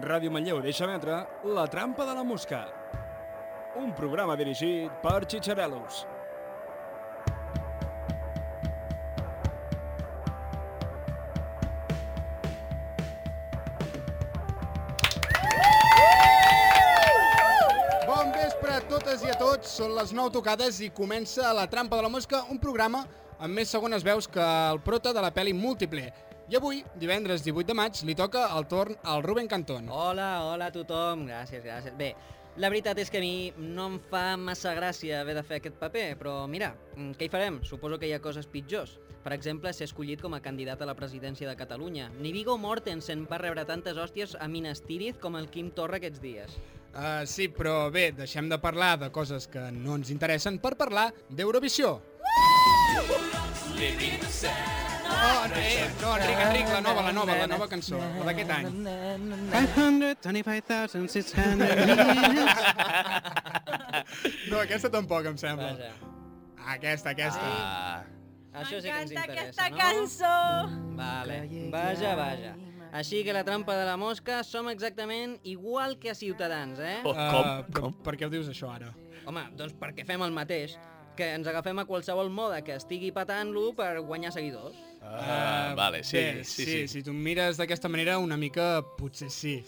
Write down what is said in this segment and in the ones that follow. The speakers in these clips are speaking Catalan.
Ràdio Manlleu deixa emetre La trampa de la mosca. Un programa dirigit per Xitxarelos. Bon vespre a totes i a tots, són les 9 tocades i comença La trampa de la mosca, un programa amb més segones veus que el prota de la pel·li Múltiple. I avui, divendres 18 de maig, li toca el torn al Ruben Cantón. Hola, hola a tothom, gràcies, gràcies. Bé, la veritat és que a mi no em fa massa gràcia haver de fer aquest paper, però mira, mm, què hi farem? Suposo que hi ha coses pitjors. Per exemple, ser escollit com a candidat a la presidència de Catalunya. Ni Viggo Mortensen va rebre tantes hòsties a Minas Tirith com el Quim Torra aquests dies. Uh, sí, però bé, deixem de parlar de coses que no ens interessen per parlar d'Eurovisió. Oh, eh, no, Enric, Enric, la nova, la nova, la nova cançó, la d'aquest any. 525,600 years. No, aquesta tampoc, em sembla. Vaja. Aquesta, aquesta. Ah, Això sí que ens M'encanta interessa, aquesta no? cançó! Vale, vaja, vaja. Així que la trampa de la mosca som exactament igual que a Ciutadans, eh? Oh, Uh, com? Com? per què ho dius això ara? Home, doncs perquè fem el mateix, que ens agafem a qualsevol moda que estigui patant-lo per guanyar seguidors. Ah, vale, sí, bé, sí, sí. Si tu em mires d'aquesta manera, una mica potser sí.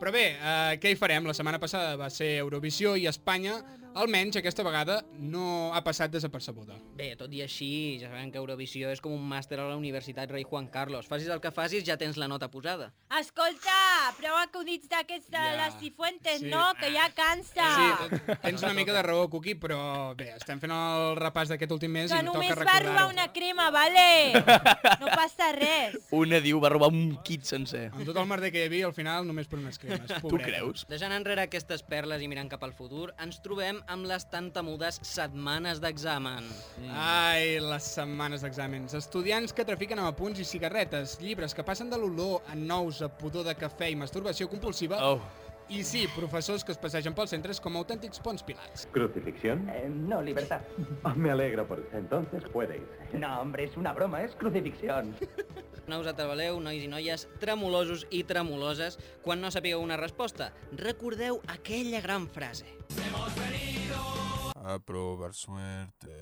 Però bé, uh, què hi farem? La setmana passada va ser Eurovisió i Espanya, almenys aquesta vegada, no ha passat desapercebuda. Bé, tot i així, ja sabem que Eurovisió és com un màster a la Universitat Rei Juan Carlos. Facis el que facis, ja tens la nota posada. Escolta, prou acudits d'aquests de Ja. les Cifuentes, Sí. no? Que ja cansa. Sí, tens una mica de raó, Cuqui, però bé, estem fent el repàs d'aquest últim mes que i només toca va robar recordar-ho. una crema, vale? No passa res. Una diu va robar un kit sencer. Amb tot el merder que hi havia, al final, només per unes cremes. Tu pobreta. creus? Deixant enrere aquestes perles i mirant cap al futur, ens trobem amb les tan temudes setmanes d'examen. Ai, les setmanes d'exàmens. Estudiants que trafiquen amb apunts i cigarretes, llibres que passen de l'olor a nous a pudor de cafè i masturbació compulsiva, Oh, i sí, professors que es passegen pels centres com autèntics ponts pilats. ¿Crucifixión? Eh, no, libertad. Ah, Me alegro por entonces puede irse. No, hombre, es una broma, es crucifixión. No us atabaleu, nois i noies, tremolosos i tremoloses, quan no sapigueu una resposta. Recordeu aquella gran frase. a probar suerte.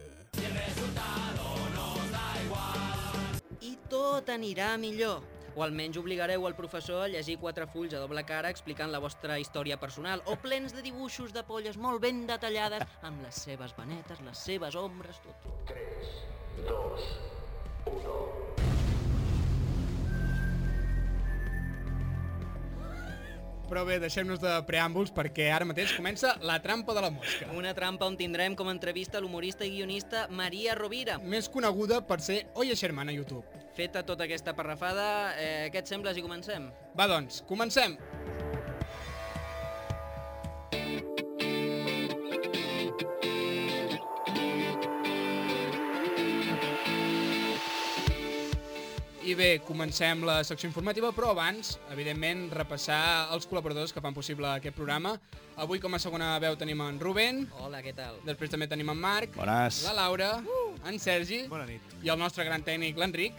I tot anirà millor. O almenys obligareu el professor a llegir quatre fulls a doble cara explicant la vostra història personal o plens de dibuixos de polles molt ben detallades amb les seves vanetes, les seves ombres, tot. Però bé, deixem-nos de preàmbuls perquè ara mateix comença la trampa de la mosca. Una trampa on tindrem com a entrevista l'humorista i guionista Maria Rovira. Més coneguda per ser Oye Sherman a YouTube. Feta tota aquesta parrafada, eh, què et sembla si comencem? Va doncs, comencem! I bé, comencem la secció informativa, però abans, evidentment, repassar els col·laboradors que fan possible aquest programa. Avui, com a segona veu, tenim en Rubén, Hola, què tal? després també tenim en Marc, bones. la Laura, en Sergi Bona nit. i el nostre gran tècnic, l'Enric.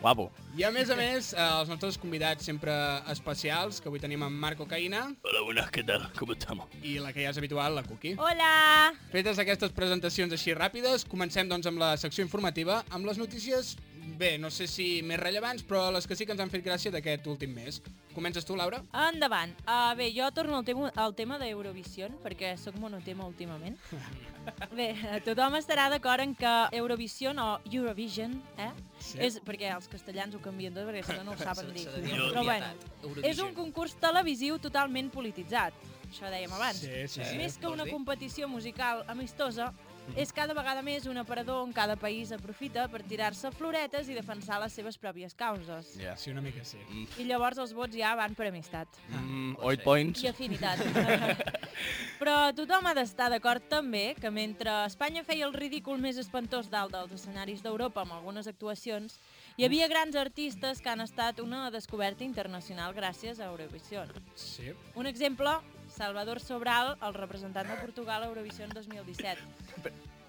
Guapo. I a més a més, eh, els nostres convidats sempre especials, que avui tenim en Marco Caïna Hola, buenas, ¿qué tal? ¿Cómo estamos? i la que ja és habitual, la Cuqui. Hola! Fetes aquestes presentacions així ràpides, comencem doncs amb la secció informativa, amb les notícies, bé, no sé si més rellevants, però les que sí que ens han fet gràcia d'aquest últim mes. Comences tu, Laura? Endavant. Uh, bé, jo torno al tema, al tema d'Eurovisió, perquè sóc monotema últimament. Bé, tothom estarà d'acord en que Eurovisió o Eurovision, eh? Sí. És perquè els castellans ho canvien tot perquè si no no ho saben dir. Però bueno, Eurovision. és un concurs televisiu totalment polititzat. Això dèiem abans. Sí, sí, sí. Més que una competició musical amistosa. És cada vegada més un aparador on cada país aprofita per tirar-se floretes i defensar les seves pròpies causes. Ja. Sí, una mica sí. I llavors els vots ja van per amistat Mm, oit points. i afinitat. Però tothom ha d'estar d'acord també que mentre Espanya feia el ridícul més espantós dalt dels escenaris d'Europa amb algunes actuacions, hi havia grans artistes que han estat una descoberta internacional gràcies a Eurovisió. Sí. Un exemple, Salvador Sobral, el representant de Portugal a Eurovisió 2017.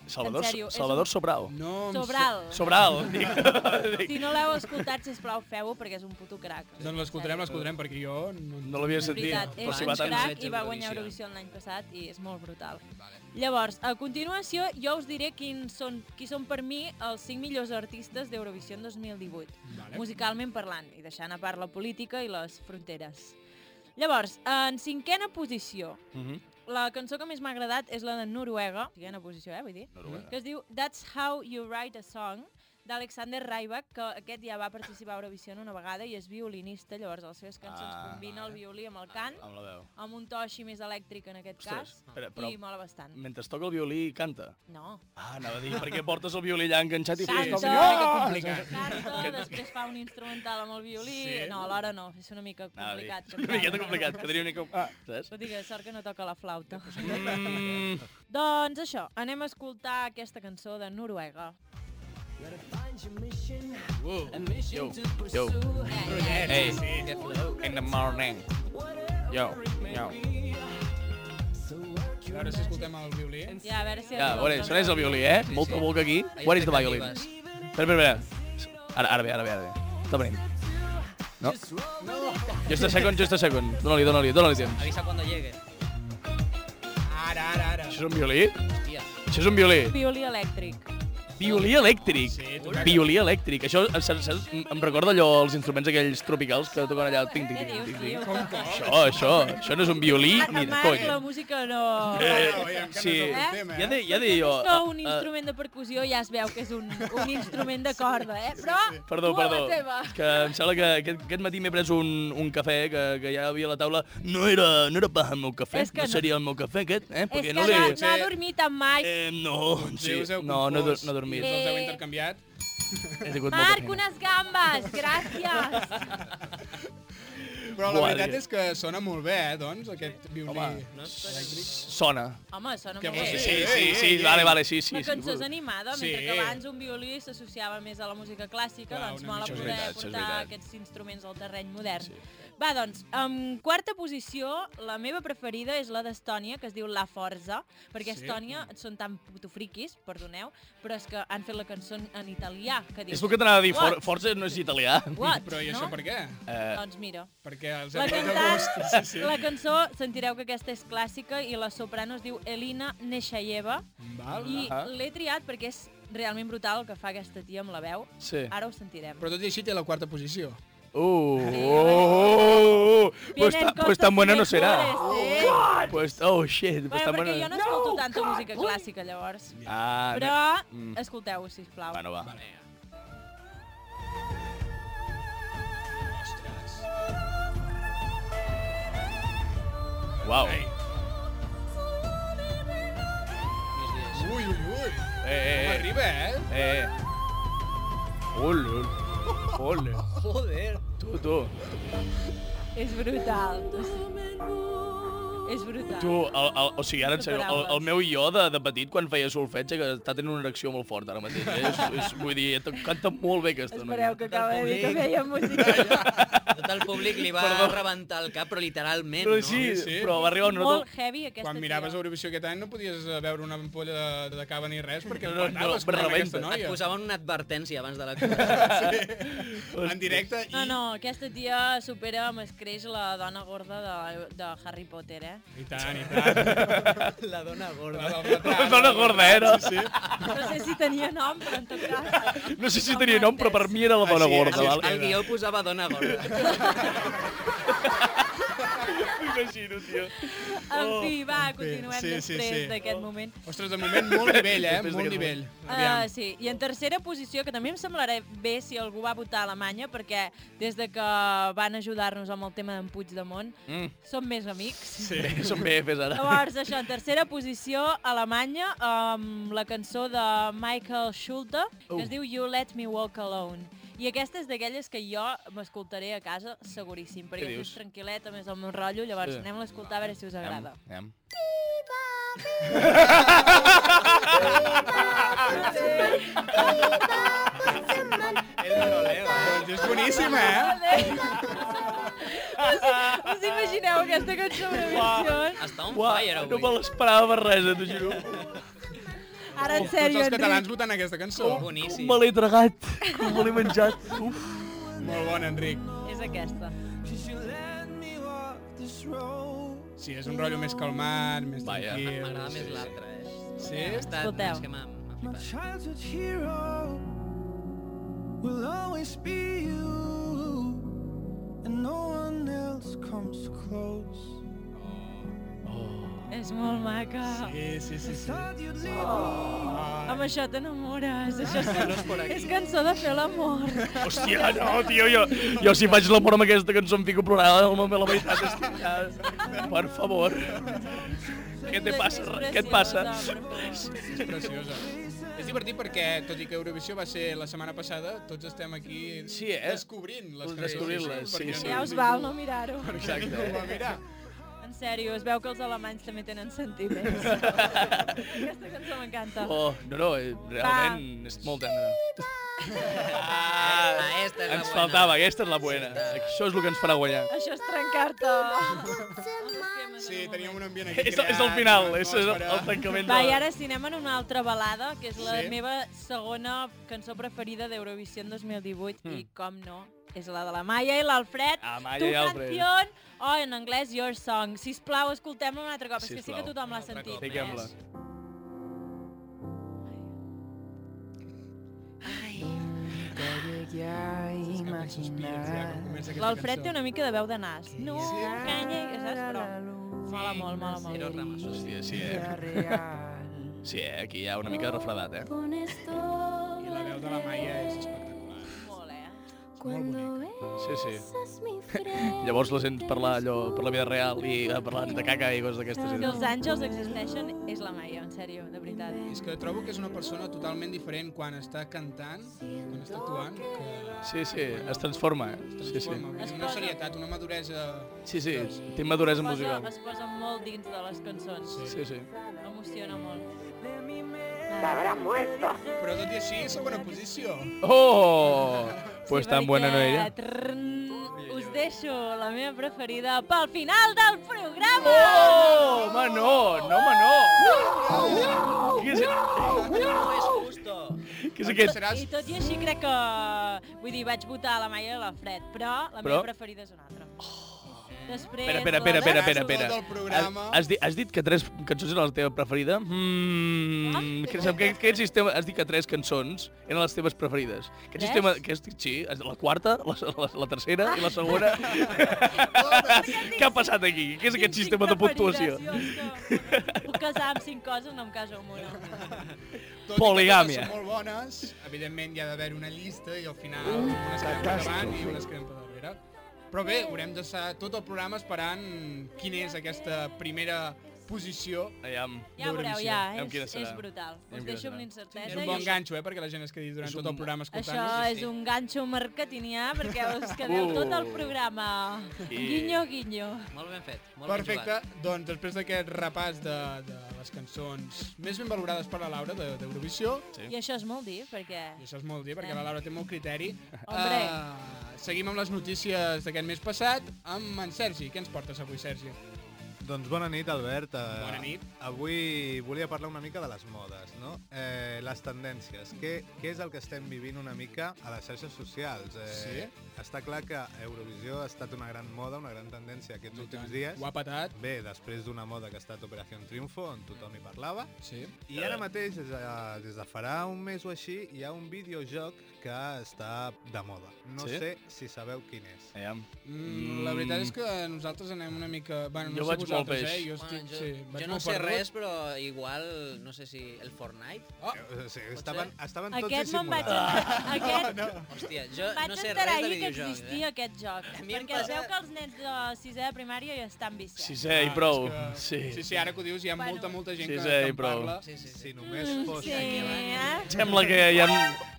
Salvador, En sèrio, Salvador un- Sobral. No em so- Sobral. Sobral, dic. Si no l'heu escoltat, sisplau, feu-ho, perquè és un puto crac. Doncs l'escoltarem, l'escoltarem, perquè jo... No, No l'havia sentit. veritat, és si un va tant... crac i va guanyar Eurovisió l'any passat i és molt brutal. Llavors, a continuació, jo us diré quins són, qui són per mi els 5 millors artistes d'Eurovisió en 2018, Vale. musicalment parlant, i deixant a part la política i les fronteres. Llavors, en cinquena posició, Mhm. la cançó que més m'ha agradat és la de Noruega, cinquena posició, eh, vull dir, Noruega. que es diu That's How You Write a Song, d'Alexander Rybak, que aquest ja va participar a Eurovisió una vegada i és violinista, llavors les seves cançons Ah, combina el violí amb el cant, Amb la veu. amb un to així més elèctric en aquest Ostres, cas, espera, però- i mola bastant. Mentre toca el violí, canta. No. Ah, anava a dir, perquè portes el violí allà enganxat i Sí. fas com... Canta. Canta, després fa un instrumental amb el violí... Sí. No, alhora no, és una mica dir, complicat. Una miqueta complicat, quedaria una mica... Ah, saps? Tot i que sort que no toca la flauta. Mm, doncs això, anem a escoltar aquesta cançó de Noruega. Uh, yo, yo, Hey. in the morning. Yo, yo. A veure si escoltem el violí. Ja, a veure si... Ja, a arriba veure, el sona és el violí, eh? Molta boca aquí. Where is the violin? Espera, espera, espera. Ara, ara ve, ara ve, ara ve. Està venint. No? Just a second, just a second. Dóna-li, dóna-li, dóna-li temps. Avisa cuando llegue. Ara, ara, ara. Això és un violí? Hòstia. Això és un violí. Violí elèctric. Violí elèctric. Sí. Violí elèctric. Això em recorda allò, els instruments aquells tropicals que toquen allà. Ting, ting. tio? Com, com? Això, això, això no és un violí ni de conya. la música no... Eh, No, que sí. no és Eh? Ja de, eh? ja de jo... És que un eh, instrument de percussió ja es veu que és un, un instrument de corda, eh? Però Perdó, perdó. Que em sembla que aquest, aquest matí m'he pres un, un cafè que, que ja havia a la taula. No era, no era pas el meu cafè, És que no no. seria el meu cafè aquest, eh? És Perquè que no no, no ha dormit en mai. Eh, no, sí, no, no, no he dormit. Us els heu Eh. intercanviat. He tingut Marc, unes gambes, gràcies. Però la veritat és que sona molt bé, eh, doncs, aquest violí. Home, elèctric. Sona. Home, sona Que molt bé. Sí, sí, sí, ei, vale, vale, sí, sí. Sí. cançó és animada, Sí. mentre que abans un violí s'associava més a la música clàssica, Clar, doncs una mola poder portar aquests instruments al terreny modern. Va, doncs, en quarta posició, la meva preferida és la d'Estònia, que es diu La Forza, perquè Sí. Estònia són tan puto friquis, perdoneu, però és que han fet la cançó en- italià, que dius... És el que t'anava a dir, For, What? Forza no és italià. What? Però i això no? per què? Eh, Doncs mira, Perquè els la hem de cantant, gust. Sí, sí. la cançó, sentireu que aquesta és clàssica i la soprano es diu Elina Neshayeva Val. i l'he triat perquè és realment brutal el que fa aquesta tia amb la veu. sí. Ara ho sentirem. Però tot i així té la quarta posició. Uh, oh, oh, oh. Pues, Vienen ta, pues tan buena no será. mejores, eh? Pues, oh, shit, pues Bueno, tan perquè buena... jo no escolto tanta música clàssica, llavors. Ah, Però Mm. escolteu-ho, sisplau. Bueno, va. Uau. Ui, ui, ui. Eh, eh, eh. arriba, eh? Eh, eh. Ole, ole. Joder. Tu, tu. És brutal. Tu, el, el, o sigui, ara en sèrio, el, el meu jo de, de petit, quan feia solfetge, que està tenint una erecció molt forta ara mateix. Eh? És, és, vull dir, canta molt bé aquesta Espereu que acaba de dir que feia música. Tot el públic li va Perdó. rebentar el cap, però literalment, Però no? sí, Sí, sí. però va arribar un Molt noto... heavy, aquesta Quan miraves tia. Eurovisió aquest any no podies eh, veure una ampolla de, de cava ni res perquè No, no, no, aquesta Et noia. posaven una advertència abans de la En directe i... No, no, aquesta tia supera amb escreix la dona gorda de, de Harry Potter, eh? I tant, i tant. La dona gorda. La retrat, La dona gorda, retrat, era. Sí, sí. No sé si tenia nom, però en tot cas... No sé si tenia nom, però per mi era la dona Així, gorda, així val? El guió posava dona gorda. M'imagino, tio. En fi, va, continuem Oh, sí, sí, després sí. d'aquest moment. Ostres, de moment molt nivell, eh? Després Molt nivell. Uh, sí, i en tercera posició, que també em semblarà bé si algú va votar a Alemanya, perquè des de que van ajudar-nos amb el tema d'en Puigdemont, Mm. som més amics. Sí. Bé, som bé, fes ara. Llavors, això, en tercera posició, Alemanya, amb la cançó de Michael Schulte, que es Uh. diu You Let Me Walk Alone. I aquesta és d'aquelles que jo m'escoltaré a casa, seguríssim, perquè és tranquil·leta, més el meu rotllo, llavors Sí. anem a escoltar a veure si us agrada. Anem. Doncs és boníssima, eh? Us imagineu aquesta cançó Eurovisió? Està on Uau, fire no avui. me l'esperava per res, eh, t'ho juro. Ara, en Tots sèrio, els catalans Enric. votant aquesta cançó. Boníssim. Me l'he tragat, com me l'he menjat. Uf. Molt bon, Enric. És aquesta. Sí, és un rotllo més calmat, més Vaja. tranquil. M'agrada més sí, l'altre. eh? Sí? Ha estat, Escolteu. és que m'ha flipat. childhood hero will always be you, and no one else comes close. És molt maca. Sí, sí, sí. sí. Ah, Amb això t'enamores. Això és, és cançó de fer l'amor. Hòstia, no, tio, jo, jo si faig l'amor amb aquesta cançó em fico a plorar a la la meitat. Estic ja... Per favor. Què te passa? És Què et passa? és preciosa. És divertit perquè, tot i que Eurovisió va ser la setmana passada, tots estem aquí Sí, eh? descobrint les cançons. Descobrir-les, sí, perquè sí. Ja us val no mirar-ho. Ningú ho va mirar. Sèrio, es veu que els alemanys també tenen sentiments. Aquesta cançó m'encanta. Oh, no, no, eh, realment és molt tendre. Ah, esta és la Ens buena. faltava, aquesta és la buena. Això és el que ens farà guanyar. Això és trencar-te. Sí, teníem un ambient aquí És, és el final, no és el, el tancament Va, i ara si anem en una altra balada, que és la Sí? meva segona cançó preferida d'Eurovisió en 2018, Hmm. i com no, és la de la Maia i l'Alfred. Amaya Tu i Alfred. canción, o en anglès Your Song. Sisplau, escoltem-la un altre cop, és que sí Sisplau. que tothom l'ha sentit. Fiquem-la. Ja aquesta L'Alfred té una mica de veu de nas. No, canya, saps? Però mola molt, mola molt. Cero ramas. Hòstia, sí, eh? Sí, eh? Aquí hi ha una mica de refredat, eh? I la veu de la Maia és espectacular. Molt, bonic. Sí, sí. Llavors la sents parlar allò per la vida real i eh, parlant de caca i coses d'aquestes. Si i- els àngels existeixen, és la Maia, en sèrio, de veritat. És que trobo que és una persona totalment diferent quan està cantant, quan està actuant, que Sí, sí, es transforma, eh? Sí, sí. transforma. Vull dir, Una serietat, una maduresa... Sí, sí, té maduresa Es posa, musical. es posa molt dins de les cançons. Sí, sí. Emociona molt. Però tot i així, segona posició. Oh! Pues Sí, tan buena no ella. trrrn, Us deixo la meva preferida pel final del programa! Oh! Home, no! No, home, no! Què és, No és justo. què és aquest? Seràs... I tot i així crec que... Vull dir, vaig votar la Maia i l'Alfred, però la Però? meva preferida és una altra. Després, Espera, espera, espera, espera, espera, espera. Has, has, dit, has dit que tres cançons eren la teva preferida? Mm, que, que, que, sistema, has dit que tres cançons eren les teves preferides. Aquest Tres? sistema, aquest, sí, la quarta, la, la, la tercera i la segona. Què ha passat aquí? Què és aquest sistema de puntuació? que Puc casar amb cinc coses, no em caso amb una. Que Poligàmia. Són molt bones, evidentment hi ha d'haver una llista i al final unes quedem per davant i unes quedem per darrere. Però bé, haurem d'estar tot el programa esperant quina és aquesta primera posició. Aviam. Ja ho veureu, ja, és, és brutal. Us deixo amb l'incertesa. És un bon ganxo, eh, perquè la gent es quedi durant És tot un- el programa Això escoltant-nos. és un ganxo marketingià perquè us quedeu Uh. tot el programa. I- Guinyo, guinyo. Molt ben fet. Molt ben Perfecte, jugat. doncs després d'aquest repàs de, de les cançons més ben valorades per la Laura de- d'Eurovisió, Sí. I això és molt dir, perquè... i això és molt dir perquè la Laura té molt criteri, Hombre. eh, seguim amb les notícies d'aquest mes passat amb en Sergi. Què ens portes avui, Sergi? Doncs bona nit, Albert. Eh, Bona nit. Avui volia parlar una mica de les modes, no? Eh, les tendències. Què, què és el que estem vivint una mica a les xarxes socials? Eh, Està clar que Eurovisió ha estat una gran moda, una gran tendència aquests últims dies. Ho ha patat. Bé, després d'una moda que ha estat Operació Triunfo, on tothom hi parlava. Sí. I ara mateix, des de, des de farà un mes o així, hi ha un videojoc que està de moda. No Sí? sé si sabeu quin és. Aviam. Mm, la veritat és que nosaltres anem una mica... Bueno, no Jo sé vaig molt peix. eh? Jo, Bueno, estic, jo, sí, jo no sé perdut. res, però igual, no sé si el Fortnite. Oh, O sigui, estaven, estaven tots Aquest me'n vaig... dissimulats. Aquest... Hòstia, jo Vaig no sé res de ahir que videojocs, existia eh? aquest joc, perquè es passa- veu que els nens de sisè de primària hi estan viciats. Sisè i ah, prou. Sí. que- sí, sí, ara que ho dius hi ha Bueno. molta, molta gent Sí, que, sí, que en parla. Sí, sí, sí. Si només fos... Sí, eh? Sembla que hi ha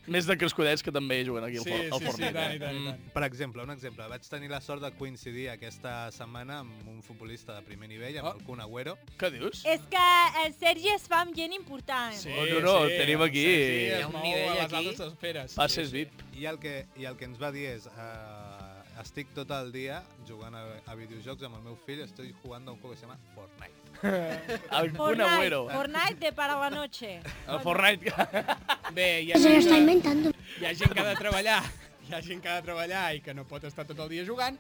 més de crescudets que també juguen aquí al, Sí, for- al sí, sí, Fortnite. tant, i eh? tant, i Mm. tant. Per exemple, un exemple. Vaig tenir la sort de coincidir aquesta setmana amb un futbolista de primer nivell, amb Oh. el Kun Agüero. Què dius? És que el Sergi es fa amb gent important. Sí, Oh, no, no, tenim el aquí- Sergi Hi ha un nivell aquí. altes esferes. Passes VIP. I el que, i el que ens va dir és... Uh, estic tot el dia jugant a, a videojocs amb el meu fill, estic jugant a un juego que se llama Fortnite. El Kun Fortnite, Agüero. Fortnite de para la noche. El Fortnite. Bé, hi ha, Se lo está gent, inventando. hi ha gent que ha de treballar, hi ha gent que ha de treballar i que no pot estar tot el dia jugant,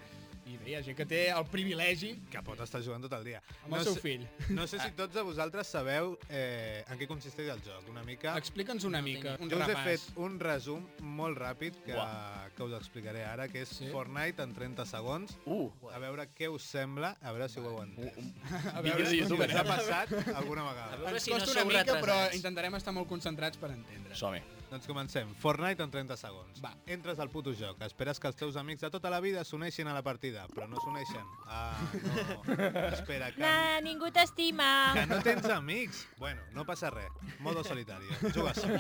i bé, hi ha gent que té el privilegi Que pot estar jugant tot el dia. amb el seu sé, fill. No sé si tots de vosaltres sabeu eh, en què consisteix el joc, una mica. Explica'ns una mica, un Jo us he repàs. fet un resum molt ràpid que, Uah. que us explicaré ara, que és Sí? Fortnite en 30 segons. Uh, A veure què us sembla, a veure si ho heu entès. A vídeo de si YouTube. ens Us ha passat alguna vegada? veure Ens si no costa sou una mica, però retrasats. intentarem estar molt concentrats per entendre. som-hi. Doncs comencem. Fortnite en 30 segons. Va. Entres al puto joc, esperes que els teus amics de tota la vida s'uneixin a la partida, però no s'uneixen. Ah, no. Espera, que, Na, ningú t'estima. que no tens amics. Bueno, no passa res. Modo solitari. Jugues sol.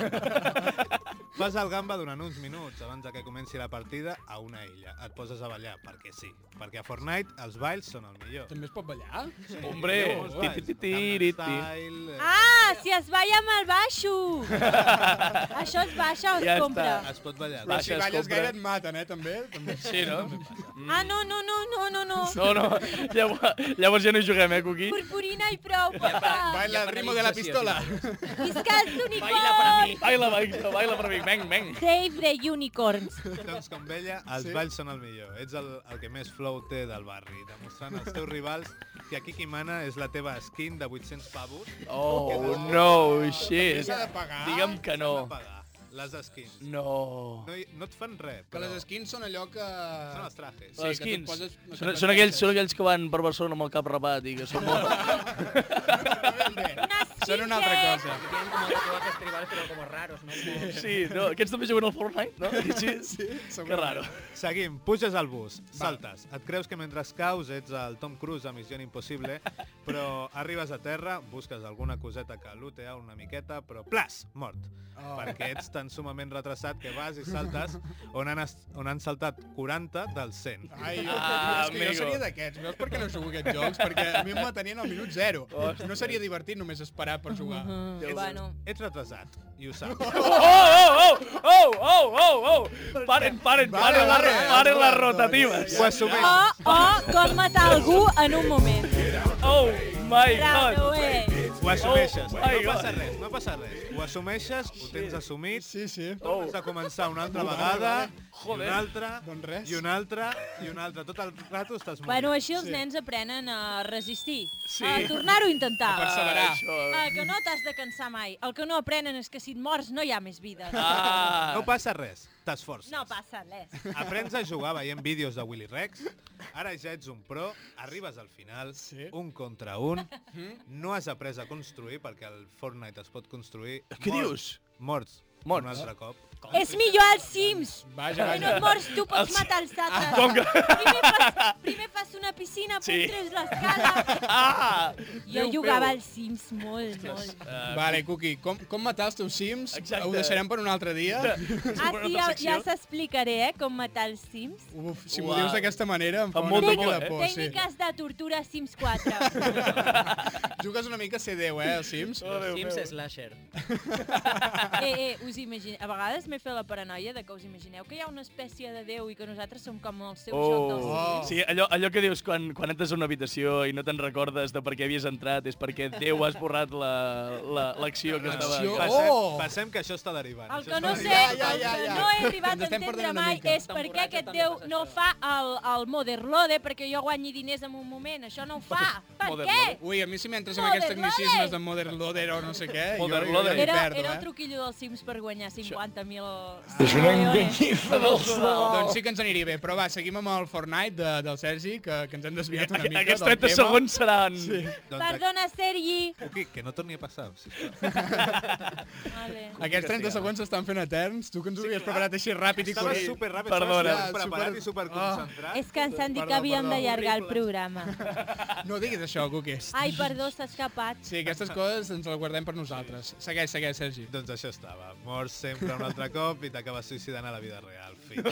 Fas el gamba durant uns minuts abans de que comenci la partida a una illa. Et poses a ballar, perquè sí. Perquè a Fortnite els balls són el millor. També es pot ballar? Hombre, Style, eh, Ah, si es balla amb el baixo. Això es baixa o es Ja està. compra? Es pot ballar. Però si balles compra. gaire et maten, eh, també. també. Sí, no? Ah, no, no, no, no, no, no. No, no, llavors, llavors ja no hi juguem, eh, Cuqui? Purpurina i prou, papa. Baila al ritmo de la pistola. Visca el Baila para unicorn. mí. Baila, baila, baila per mi, venc, venc. Save the unicorns. Doncs com veia, els Sí? balls són el millor. Ets el, el que més flow té del barri, demostrant als teus rivals que aquí qui mana és la teva skin de 800 pavos. Oh, no, shit. S'ha de pagar? Digue'm que no. de pagar. Les skins. No. No, no et fan res, Que però les skins són allò que... són els trajes. Sí, Les que skins. poses- no sé, Són, són, aquells, són aquells que van per Barcelona amb el cap rapat i que són molt... Són una altra cosa. Tienen como tatuajes tribales, pero como raros, ¿no? Como- Sí, no? Aquests també juguen al Fortnite, no? Sí, sí. Que raro. Seguim, puges al bus, saltes. Et creus que mentre caus ets el Tom Cruise a Missió Impossible, però arribes a terra, busques alguna coseta que lootea una miqueta, però plas, mort. Oh. Perquè ets tan sumament retrasat que vas i saltes on han, on han saltat 40 dels 100. Ai, jo, Ah, és que jo amigo. seria d'aquests. Veus per què no jugo aquests jocs? Perquè a mi em matarien al minut zero. No seria divertit només esperar per jugar. Mm, bueno. Ets retrasat, i ho saps. Oh, oh, oh, oh, oh, oh! Paren, paren, Vale, paren, vale, la, paren les rotatives. Ho assumeix. O, o com matar algú en un moment. Oh, my God. away. Ho assumeixes. Oh, my no passa res, no passa res. Ho assumeixes, ho tens assumit, Sí, sí. tornes a començar una altra vegada, vale. i Joder. una altra, Doncs res. i una altra, i una altra. Tot el rato estàs morint. Bueno, així els Sí. nens aprenen a resistir, Sí. a tornar-ho a intentar. A perseverar. Ah, que no t'has de cansar mai. El que no aprenen és que si et mors no hi ha més vida. Ah. No passa res, t'esforces. No passa res. Aprens a jugar veient vídeos de Willy Rex, ara ja ets un pro, arribes al final, Sí. un contra un, no has après a construir, perquè el Fortnite es pot construir... Què morts, dius? Morts. Morts. Un altre cop. És millor als Sims. Vaja, Que no vaja. et mors tu, pots Els- matar els altres. Com que... Primer fas, primer fas una piscina, Sí. sí. tres l'escala. Ah! Jo Déu jugava meu. als Sims molt, molt. Uh, Vale, Cuqui, com, com matar els teus sims? Exacte. Ho deixarem per un altre dia? Ah, sí, ja, ja s'explicaré, eh, com matar els Sims. Uf, si m'ho dius d'aquesta manera em fa, una mica por, de eh? por, sí. Tècniques de tortura Sims 4. Jugues una mica a ser Déu, eh, els Sims? Oh, Déu Sims. Slasher. eh, eh, us imagine... A vegades m'he fet la paranoia de que us imagineu que hi ha una espècie de Déu i que nosaltres som com el seu joc dels Oh. Sí, allò, allò que dius quan, quan entres a una habitació i no te'n recordes de per què havies entrat és perquè Déu ha esborrat la- la- l'acció que estava... L'acció. Passem, Oh! passem que això està derivant. El que no sé. Ja, ja, el ja, que ja. no he arribat a entendre mai mica. és per què aquest Déu no fa el, el Motherlode perquè jo guanyi diners en un moment. Això no ho fa. Per què? Lode. Ui, a mi si m'entres amb Mother aquests tecnicismes de Modern Loader o no sé què, jo, jo, Era, era el eh? truquillo dels Sims per guanyar 50.000 És una enganyifa del sol. Doncs sí que ens aniria bé, però va, seguim amb el Fortnite de, del Sergi, que, que ens hem desviat una mica Aquests del 30 tema. segons seran... Sí. Doncs, Perdona, Sergi. Cuqui, que no torni a passar. Vale. Aquests 30 segons s'estan fent eterns, tu que ens ho havies preparat així ràpid i Estava corrent. superràpid, Perdona. estava superpreparat Super- i superconcentrat. És que ens han dit que havíem d'allargar el programa. No diguis això, Cuqui. Ai, perdó, s'ha escapat. Sí, aquestes coses ens les guardem per nosaltres. Segueix, segueix, Sergi. Doncs això estava. Mors sempre un cop i t'acabes suïcidant a la vida real. Fi.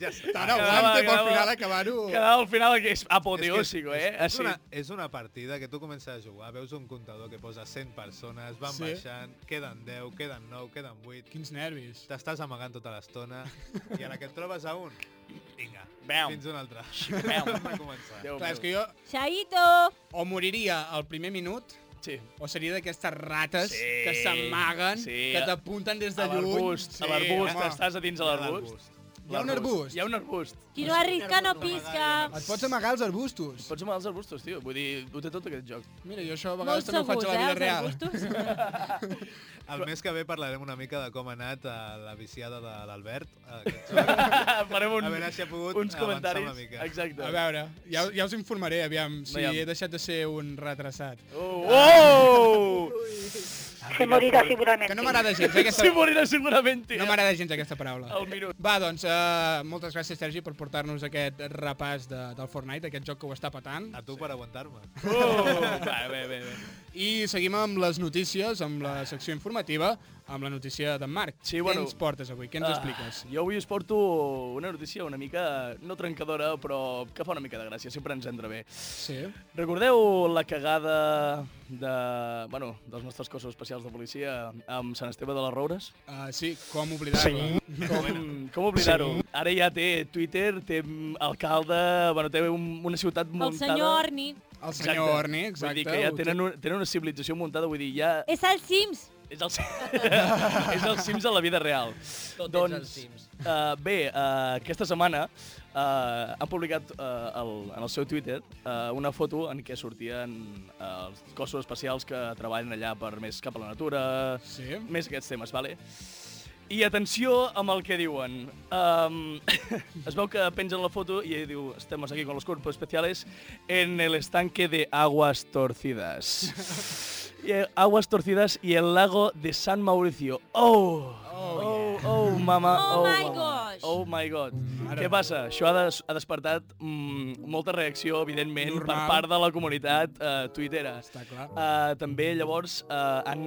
Ja està. Tant aguanta pel final acabar-ho... Quedava al final que és apoteòsico, eh? És, Així. una, és una partida que tu comences a jugar, veus un comptador que posa 100 persones, van Sí. baixant, queden 10, queden 9, queden 8, Quins nervis. t'estàs amagant tota l'estona i a la que et trobes a un, vinga, Bam. fins un altre. Bam. Començar. Déu Clar, és que jo Chaito! o moriria al primer minut Sí. o seria d'aquestes rates Sí, que s'amaguen, sí. que t'apunten des de A lluny. l'arbust, a l'arbust, estàs a dins de l'arbust. Hi ha un arbust. Hi ha un arbust. Qui no arrisca no pisca. Et pots amagar als arbustos. Pots amagar els arbustos, tio. Vull dir, ho té tot aquest joc. Mira, jo això a Molt vegades també ho faig a la vida eh, real. els. El mes que ve parlarem una mica de com ha anat a la viciada de l'Albert. a aquest joc. Farem un, A veure si ha pogut uns comentaris. una mica. Exacte. A veure, ja, ja us informaré, aviam, si Aviam. he deixat de ser un retrasat. Oh! oh! Se morirá seguramente. Que no m'agrada gens, aquesta... Sí, morirà segurament. No m'agrada gens aquesta paraula. Al minut. Va, doncs, uh, moltes gràcies, Sergi, per portar-nos aquest repàs de, del Fortnite, aquest joc que ho està patant. A tu per aguantar-me. Oh! Va, bé, bé, bé. I seguim amb les notícies, amb la secció informativa, amb la notícia d'en Marc. Sí, Què bueno, ens portes avui? Què ens Ah, expliques? Jo avui us porto una notícia una mica, no trencadora, però que fa una mica de gràcia, sempre ens entra bé. Sí. Recordeu la cagada de, bueno, dels nostres cossos especials de policia amb Sant Esteve de les Roures? Uh, sí, com oblidar-ho. Com, com oblidar-ho? Ara ja té Twitter, té alcalde, bueno, té un, una ciutat El muntada. senyor Orni. El senyor Orni, exacte. Vull dir que ja tenen, un, tenen una civilització muntada, vull dir, ja És el Sims. és el, és el Sims a la vida real. Tot doncs, és el Sims. Uh, bé, uh, aquesta setmana uh, han publicat uh, el, en el seu Twitter uh, una foto en què sortien uh, els cossos especials que treballen allà per més cap a la natura, Sí. més aquests temes, vale? I atenció amb el que diuen. Um, es veu que pengen la foto i diu estamos aquí con los cuerpos especiales en el estanque de aguas torcidas. Eh, aguas torcidas y el lago de San Mauricio. Oh! Oh, oh, mama. Oh my mama. gosh. Oh my god. Ara. Què passa? Això ha, des, ha despertat mm, molta reacció, evidentment, per Normal. part de la comunitat uh, twittera. Està clar. Uh, també llavors uh, han,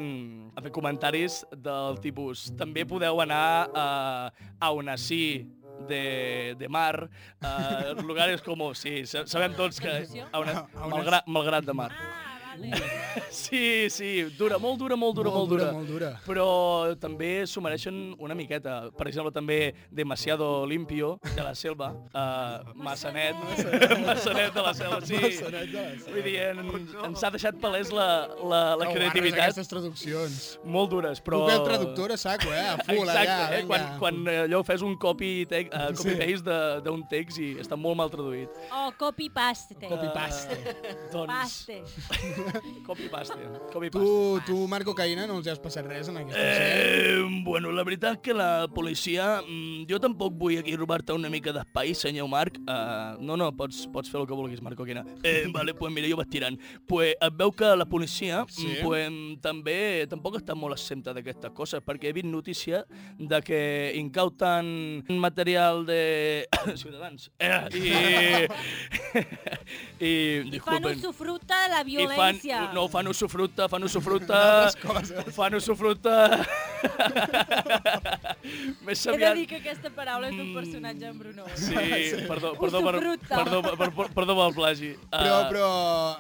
han fet comentaris del tipus també podeu anar uh, a una sí de, de mar, uh, lugares como, sí, sa- sabem tots que a una, A una- malgrat, malgrat de mar. Ah. Sí, sí, dura, molt dura, molt dura, molt, dura. Molt dura. Però també s'ho mereixen una miqueta. Per exemple, també Demasiado Limpio, de la Selva, uh, Massanet, Massanet de la Selva, sí. Massanet de la Selva. Vull dir, en, ens ha deixat palès la, la, la creativitat. guarres Aquestes traduccions. Molt dures, però... Però... Tu el traductor a saco, eh? A full Exacte, allà, eh? Quan, quan eh, allò fes un copy, te uh, copy paste de- d'un text i està molt mal traduït. Oh, copy-paste. Copy-paste. Doncs, Paste. Copy-paste. Copy Tu, tu, Marco Caïna, no els has passat res en aquesta eh... Bueno, la veritat que la policia... Mm, jo tampoc vull aquí robar-te una mica d'espai, senyor Marc. Uh, no, no, pots, pots fer el que vulguis, Marco Quina. Eh, vale, pues mira, jo vaig tirant. Pues et veu que la policia Sí. mm, pues, mm, també tampoc està molt exempta d'aquestes coses, perquè he vist notícia de que incauten material de ciutadans. Eh, I... I, Fan disculpen. usufructe de la I fan, no, fan usufructe, fan usufructe, fan usufructe. Més He de aviat... dir que aquesta paraula és d'un personatge en Bruno. Sí, perdó, perdó, per, perdó, per, per, perdó pel plagi. Però, Ah, però,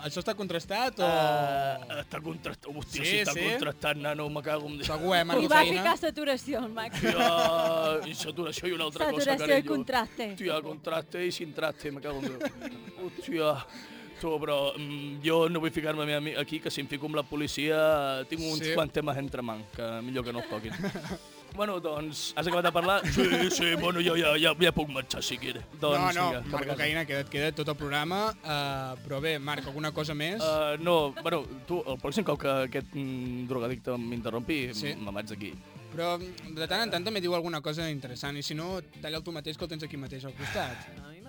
això està contrastat o... ah, està contrastat, hòstia, Sí, sí, està sí? contrastat, nano, me cago en. Segur, eh, I Marco va ficar saturació, el Max. Hòstia, i saturació i una altra cosa, Saturació i contraste. Hòstia, contraste i sin traste, me cago en Déu. Hòstia, tu, però mm, jo no vull ficar-me a mi aquí, que si em fico amb la policia tinc uns Sí. quants temes entre man, que millor que no els toquin. bueno, doncs, has acabat de parlar? Sí, sí, bueno, jo ja, ja, ja puc marxar, si quieres. Doncs, no, no, vinga, cap a Marco casa. Caïna, queda't, queda't tot el programa. Uh, però bé, Marc, alguna cosa més? Uh, no, bueno, tu, el pròxim cop que aquest mm, drogadicte m'interrompi, Sí. me vaig d'aquí. Però de tant en tant també diu alguna cosa interessant, i si no, talla'l tu mateix, que el tens aquí mateix al costat. A mi m'agrada.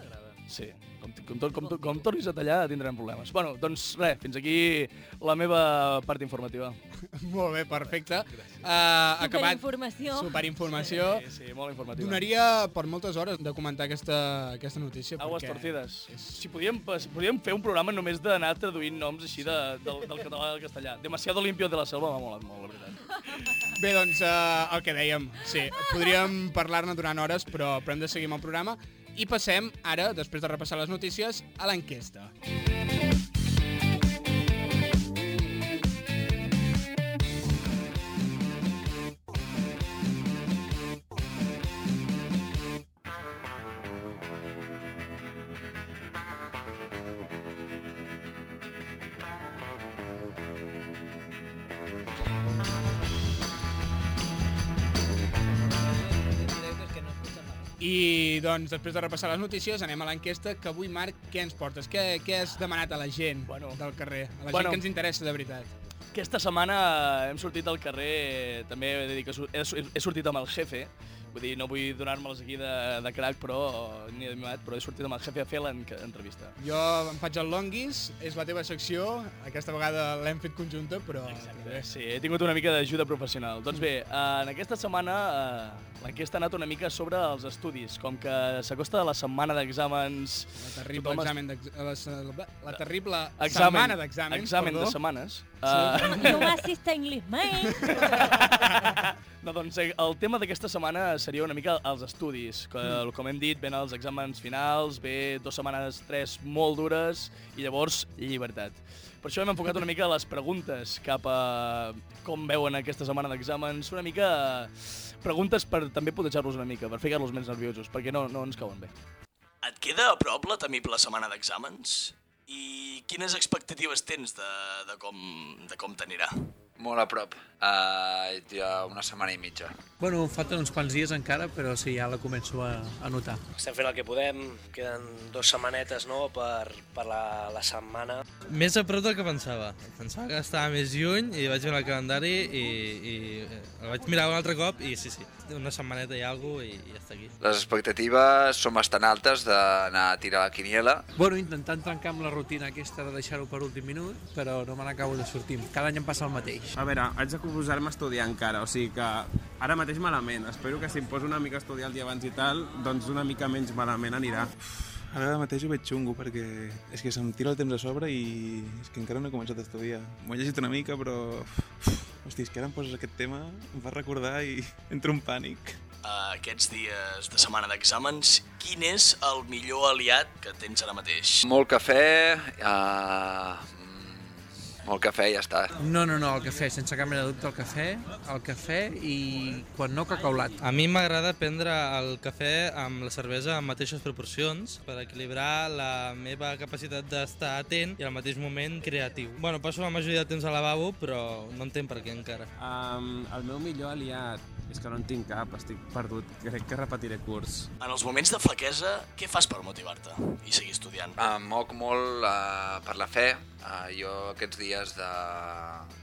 Sí, com, com, tor- com, com tornis a tallar tindrem problemes. Bueno, doncs res, fins aquí la meva part informativa. Molt bé, perfecte. Uh, acabat. Superinformació. Superinformació. Sí, sí, molt informativa. Donaria per moltes hores de comentar aquesta, aquesta notícia. Aguas perquè torcides. Si podíem, si podíem fer un programa només d'anar traduint noms així de, del, del català al castellà. Demasiado limpio de la selva m'ha molat molt, la veritat. Bé, doncs, uh, el que dèiem, sí, podríem parlar-ne durant hores, però, però hem de seguir amb el programa. I passem, ara, després de repassar les notícies, a l'enquesta. I, doncs, després de repassar les notícies, anem a l'enquesta que avui, Marc, què ens portes? Què, què has demanat a la gent bueno, del carrer? A la bueno. gent que ens interessa de veritat. Aquesta setmana hem sortit al carrer, també he de dir que he, sortit amb el jefe, vull dir, no vull donar-me'ls aquí de, de crack, però, ni de mimat, però he sortit amb el jefe a fer l'entrevista. Jo em faig el Longuis, és la teva secció, aquesta vegada l'hem fet conjunta, però... Exacte, sí, he tingut una mica d'ajuda professional. Doncs bé, en aquesta setmana eh, l'enquesta ha anat una mica sobre els estudis, com que s'acosta la setmana d'exàmens... La terrible tothom es- examen d'ex- la, la terrible Examen, setmana d'exàmens, examen perdó. de setmanes. You Eh, assist English, man. No, doncs eh, el tema d'aquesta setmana seria una mica els estudis. Que, Mm. Com hem dit, ven els exàmens finals, ve dues setmanes, tres molt dures, i llavors llibertat. Per això hem enfocat una mica les preguntes cap a com veuen aquesta setmana d'exàmens, una mica preguntes per també putejar-los una mica, per ficar-los més nerviosos, perquè no, no ens cauen bé. Et queda a prop la temible setmana d'exàmens? I quines expectatives tens de, de com, de com t'anirà? Molt a prop. Uh, ja una setmana i mitja. Bueno, falten uns quants dies encara, però sí, ja la començo a, a notar. Estem fent el que podem, queden dues setmanetes no, per, per la, la setmana. Més a prop del que pensava. Pensava que estava més lluny i vaig veure el calendari i, i el vaig mirar un altre cop i sí, sí, una setmaneta i alguna i ja està aquí. Les expectatives són bastant altes d'anar a tirar la quiniela. Bueno, intentant trencar amb la rutina aquesta de deixar-ho per últim minut, però no me n'acabo de sortir. Cada any em passa el mateix. A veure, haig de posar-me a estudiar encara, o sigui que ara mateix malament. Espero que si em poso una mica a estudiar el dia abans i tal, doncs una mica menys malament anirà. Ara mateix ho veig xungo perquè és que se'm tira el temps a sobre i és que encara no he començat a estudiar. M'ho he llegit una mica però... Hosti, és que ara em poses aquest tema, em fa recordar i entro en pànic. Uh, aquests dies de setmana d'exàmens, quin és el millor aliat que tens ara mateix? Molt cafè, uh, molt cafè ja està. No, no, no, el cafè, sense cap mena de dubte, el cafè, el cafè i quan no cacaulat. A mi m'agrada prendre el cafè amb la cervesa en mateixes proporcions per equilibrar la meva capacitat d'estar atent i al mateix moment creatiu. Bueno, passo la majoria de temps al lavabo, però no entenc per què encara. Um, el meu millor aliat és que no en tinc cap, estic perdut. Crec que repetiré curs. En els moments de flaquesa, què fas per motivar-te i seguir estudiant? Em moc molt uh, per la fe. Uh, jo aquests dies de,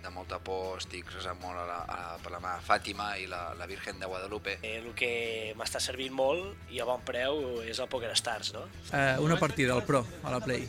de molta por estic resant molt a la, a, per la meva Fàtima i la, la Virgen de Guadalupe. Eh, el que m'està servint molt i a bon preu és el Poker Stars, no? Eh, una partida, al Pro, a la Play.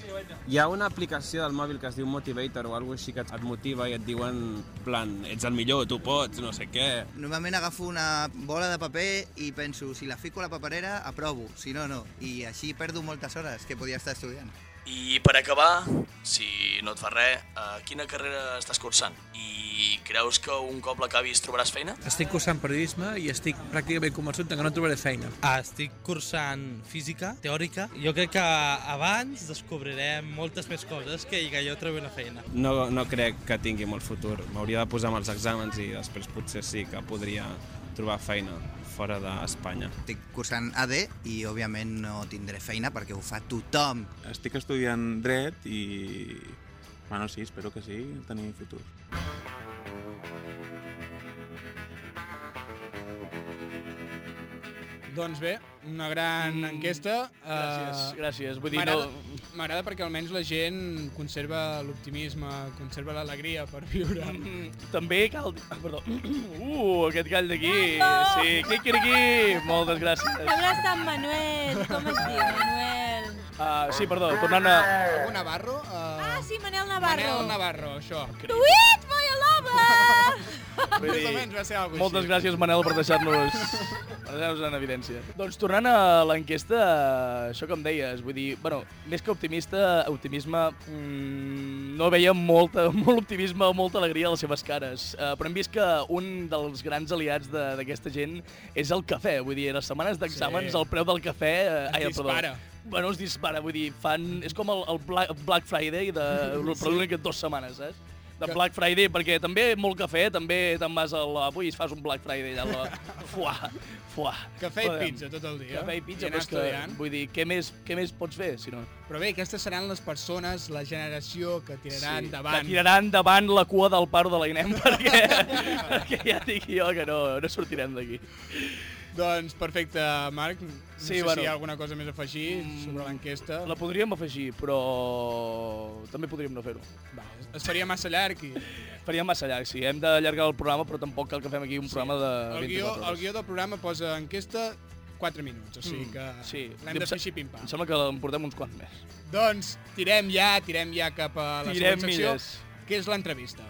Hi ha una aplicació del mòbil que es diu Motivator o alguna així que et motiva i et diuen, en plan, ets el millor, tu pots, no sé què. Normalment agafo una bola de paper i penso, si la fico a la paperera, aprovo, si no, no. I així perdo moltes hores que podia estar estudiant. I per acabar, si no et fa res, uh, quina carrera estàs cursant? I creus que un cop l'acabis trobaràs feina? Estic cursant periodisme i estic pràcticament convençut de que no trobaré feina. Ah, estic cursant física teòrica. Jo crec que abans descobrirem moltes més coses que que jo trobi una feina. No, no crec que tingui molt futur. M'hauria de posar amb els exàmens i després potser sí que podria trobar feina fora d'Espanya. Estic cursant AD i, òbviament, no tindré feina perquè ho fa tothom. Estic estudiant dret i... Bueno, sí, espero que sí, tenir futur. Doncs bé, una gran mm, enquesta. gràcies, gràcies. Vull dir, m'agrada- no- M'agrada perquè almenys la gent conserva l'optimisme, conserva l'alegria per viure. També cal... Ah, perdó. Uh, aquest gall d'aquí. Sí, quiquiriquí. Moltes gràcies. Sembla Sant Manuel. Com es diu, Manuel? Uh, sí, perdó, tornant a... Algú Navarro? Uh... Ah, sí, Manel Navarro. Manel Navarro, això. Tu ets my lover! Vull Més dir, o menys va ser alguna Moltes gràcies, Manel, per deixar-nos deixar en evidència. Doncs tornant a l'enquesta, això que em deies, vull dir, bueno, més que optimista, optimisme, mmm, no veia molta, molt optimisme o molta alegria a les seves cares. Uh, però hem vist que un dels grans aliats de- d'aquesta gent és el cafè. Vull dir, les setmanes d'exàmens Sí. el preu del cafè... Uh, ai, dispara. Perdó, bueno, es dispara, vull dir, fan... És com el, el Black, Black Friday de, Sí. per l'únic dues setmanes, saps? De Black Friday, perquè també molt cafè, també te'n vas a l'avui i es fas un Black Friday allà. La... Fuà, fuà. Cafè i pizza tot el dia. Cafè i pizza, I però que, vull dir, què més, què més pots fer, si no? Però bé, aquestes seran les persones, la generació que tiraran endavant. Que tiraran endavant la cua del paro de l'INEM, perquè, perquè ja dic jo que no, no sortirem d'aquí. Doncs perfecte, Marc. No Sí, sé bueno. si hi ha alguna cosa més a afegir sobre l'enquesta. La podríem afegir, però també podríem no fer-ho. Es faria massa llarg i... Faria massa llarg, sí. Hem d'allargar el programa, però tampoc cal que fem aquí un programa de El 24 guió, hores. el guió del programa posa enquesta 4 minuts, o sigui Mm, que sí. l'hem de fer així pim-pam. Em sembla que en portem uns quants més. Doncs tirem ja, tirem ja cap a la Tirem següent secció, milles. que és l'entrevista.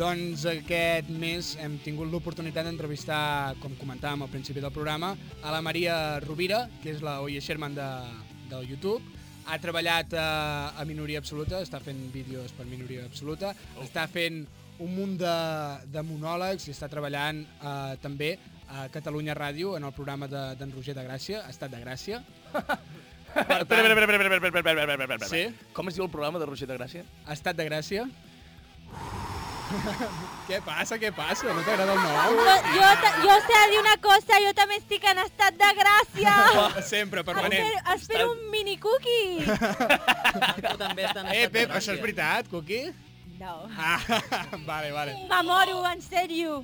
Doncs aquest mes hem tingut l'oportunitat d'entrevistar, com comentàvem al principi del programa, a la Maria Rovira, que és la Oye Sherman de, del YouTube. Ha treballat a, a Minoria Absoluta, està fent vídeos per Minoria Absoluta, oh. està fent un munt de, de monòlegs i està treballant eh, també a Catalunya Ràdio en el programa d'en de, Roger de Gràcia, Estat de Gràcia. Espera, espera, espera, espera, espera, espera, espera, espera. Sí? Com es diu el programa de Roger de Gràcia? Estat de Gràcia. Uf. què passa, què passa? No t'agrada el nom? Jo, jo, jo sé dir una cosa, jo també estic en estat de gràcia. Sempre, permanent. Espero, espero un mini cookie. Tu també estàs en Eh, estat de Pep, gràcia. això és veritat, Cookie? No. Ah, vale, vale. M'amoro, en sèrio.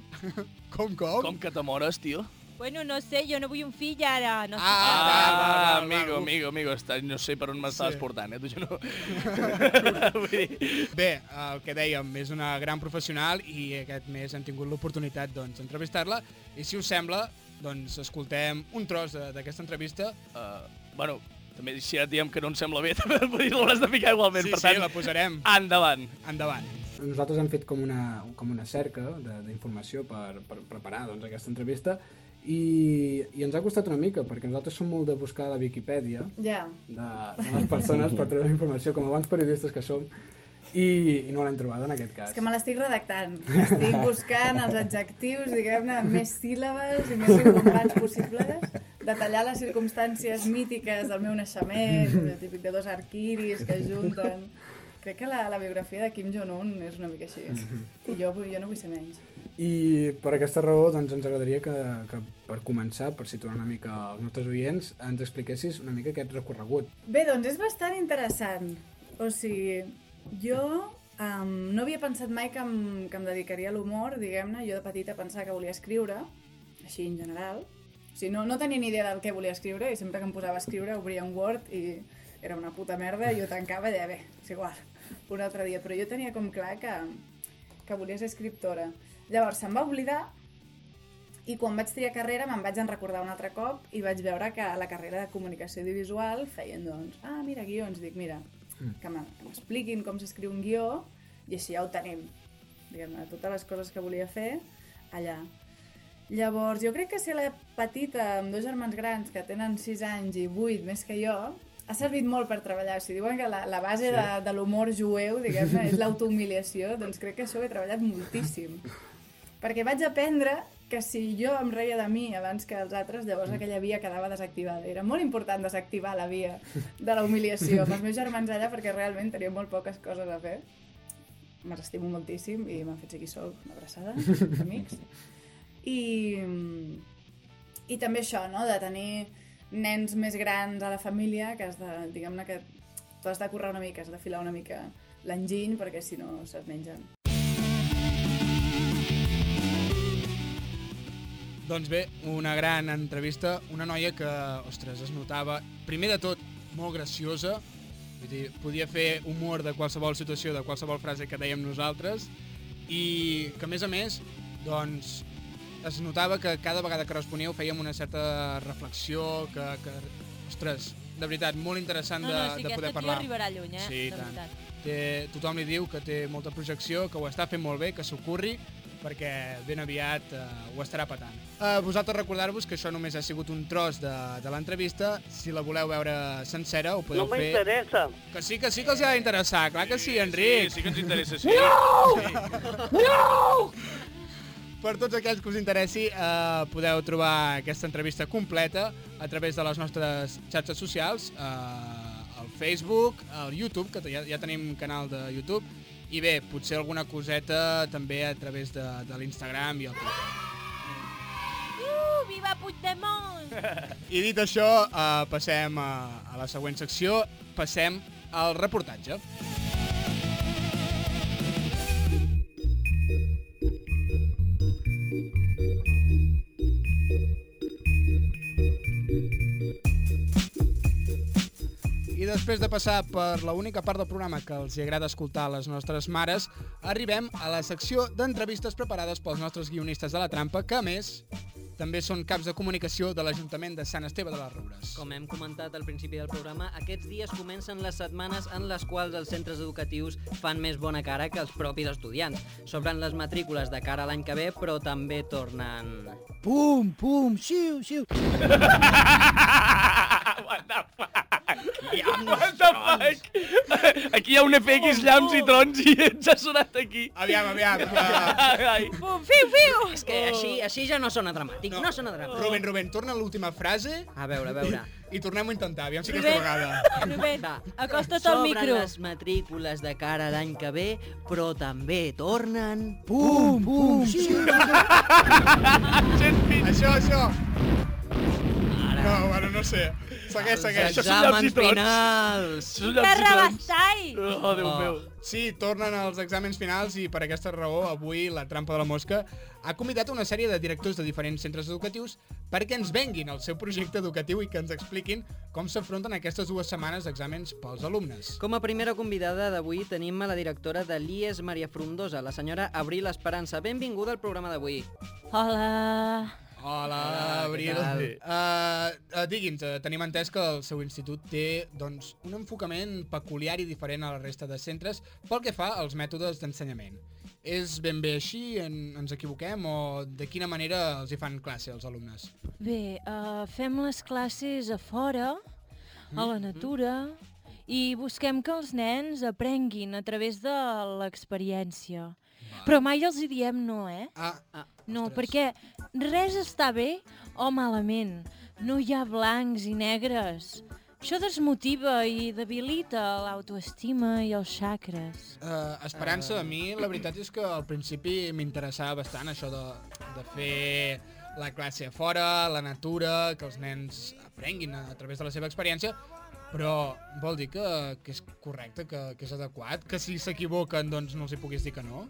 Com, com? Com que t'amores, tio? Bueno, no sé, jo no vull un fill ara. No sé Ah, va, va, amigo, amigo, amigo, està, no sé per on m'estaves Sí. portant, eh? Tu jo no... Vull dir... Bé, el que dèiem, és una gran professional i aquest mes hem tingut l'oportunitat doncs, d'entrevistar-la i si us sembla, doncs escoltem un tros de- d'aquesta entrevista. Uh, bueno, també si ara et diem que no ens sembla bé, també l'hauràs de ficar igualment, Sí, per sí, tant... la posarem. Endavant. Endavant. Nosaltres hem fet com una, com una cerca de- d'informació per, per preparar doncs, aquesta entrevista i, i ens ha costat una mica, perquè nosaltres som molt de buscar la Viquipèdia Ja. de, de les persones per treure informació, com a bons periodistes que som, i, i no l'hem trobada en aquest cas. És que me l'estic redactant. Estic buscant els adjectius, diguem-ne, més síl·labes i més encombrants possibles, detallar les circumstàncies mítiques del meu naixement, el típic de dos arquiris que es junten... Crec que la, la biografia de Kim Jong-un és una mica així. I jo, jo no vull ser menys. I per aquesta raó doncs, ens agradaria que, que per començar, per situar una mica els nostres oients, ens expliquessis una mica aquest recorregut. Bé, doncs és bastant interessant. O sigui, jo um, no havia pensat mai que em, que em dedicaria a l'humor, diguem-ne. Jo de petita pensava que volia escriure, així en general. O sigui, no, no tenia ni idea del que volia escriure i sempre que em posava a escriure obria un Word i era una puta merda i jo tancava i deia, bé, és igual, un altre dia. Però jo tenia com clar que, que volia ser escriptora. Llavors se'm va oblidar i quan vaig triar carrera me'n vaig en recordar un altre cop i vaig veure que a la carrera de comunicació audiovisual feien doncs, ah, mira, guions, dic, mira, que me- que m'expliquin com s'escriu un guió i així ja ho tenim. Diguem-ne, totes les coses que volia fer allà. Llavors, jo crec que ser la petita amb dos germans grans que tenen 6 anys i 8 més que jo, ha servit molt per treballar. O sigui, diuen que la, la base Sí. de, de l'humor jueu, diguem-ne, és l'autohumiliació, doncs crec que això ho he treballat moltíssim. Perquè vaig aprendre que si jo em reia de mi abans que els altres, llavors aquella via quedava desactivada. Era molt important desactivar la via de la humiliació amb els meus germans allà perquè realment tenia molt poques coses a fer. Me'ls estimo moltíssim i m'han fet seguir sol una abraçada, amics. I, I també això, no?, de tenir nens més grans a la família que has de, diguem-ne que tu has de currar una mica, has de filar una mica l'enginy perquè si no se't mengen. Doncs bé, una gran entrevista, una noia que, ostres, es notava, primer de tot, molt graciosa, Vull dir, podia fer humor de qualsevol situació, de qualsevol frase que dèiem nosaltres, i que a més a més, doncs, es notava que cada vegada que responíeu fèiem una certa reflexió, que, que ostres, de veritat, molt interessant No, de, no, sí, de poder parlar. arribarà lluny, eh? Sí, De tant. veritat. Té, tothom li diu que té molta projecció, que ho està fent molt bé, que s'ho curri, perquè ben aviat uh, ho estarà patant. Uh, vosaltres recordar-vos que això només ha sigut un tros de, de l'entrevista. Si la voleu veure sencera, ho podeu No fer... m'interessa. Que sí, que sí que els ha d'interessar, clar que sí, Enric. Sí, sí que ens interessa, sí. No! No! Per tots aquells que us interessi, eh, podeu trobar aquesta entrevista completa a través de les nostres xarxes socials, eh, al Facebook, al YouTube, que ja, ja tenim canal de YouTube, i bé, potser alguna coseta també a través de, de l'Instagram i el Twitter. Uh, viva Puigdemont! I dit això, eh, passem a, a la següent secció, passem al reportatge. I després de passar per l'única part del programa que els agrada escoltar a les nostres mares, arribem a la secció d'entrevistes preparades pels nostres guionistes de la trampa, que a més també són caps de comunicació de l'Ajuntament de Sant Esteve de les Roures. Com hem comentat al principi del programa, aquests dies comencen les setmanes en les quals els centres educatius fan més bona cara que els propis estudiants. S'obren les matrícules de cara a l'any que ve, però també tornen... Pum, pum, xiu, xiu. Aquí hi ha un FX, llamps i trons i ens ha sonat aquí. Aviam, aviam. Ai. Pum, fiu, fiu! És que així, així ja no sona dramàtic, no, no sona dramàtic. Rubén, Rubén, torna a l'última frase. A veure, a veure. I, tornem-ho a intentar, aviam si aquesta Rubén. vegada. Rubén, Va. acosta't al S'obren micro. les matrícules de cara l'any que ve, però també tornen... Pum, pum, xiu. això, això. No, bueno, no sé. Segueix, segueix. Els exàmens finals. Terra Bastai! Oh, Déu Oh. meu. Sí, tornen els exàmens finals i per aquesta raó avui la Trampa de la Mosca ha convidat una sèrie de directors de diferents centres educatius perquè ens venguin el seu projecte educatiu i que ens expliquin com s'afronten aquestes dues setmanes d'exàmens pels alumnes. Com a primera convidada d'avui tenim a la directora de l'IES Maria Frondosa, la senyora Abril Esperança. Benvinguda al programa d'avui. Hola. Hola, què Abril. Uh, uh, Digui'ns, uh, tenim entès que el seu institut té doncs, un enfocament peculiar i diferent a la resta de centres pel que fa als mètodes d'ensenyament. És ben bé així? En, ens equivoquem? O de quina manera els hi fan classe als alumnes? Bé, uh, fem les classes a fora, a la natura, i busquem que els nens aprenguin a través de l'experiència. Però mai els hi diem no, eh? Ah, ah no, perquè res està bé o malament. No hi ha blancs i negres. Això desmotiva i debilita l'autoestima i els xacres. Uh, Esperança, a mi la veritat és que al principi m'interessava bastant això de, de fer la classe a fora, la natura, que els nens aprenguin a, a través de la seva experiència, però vol dir que, que és correcte, que, que és adequat, que si s'equivoquen doncs no els hi puguis dir que no?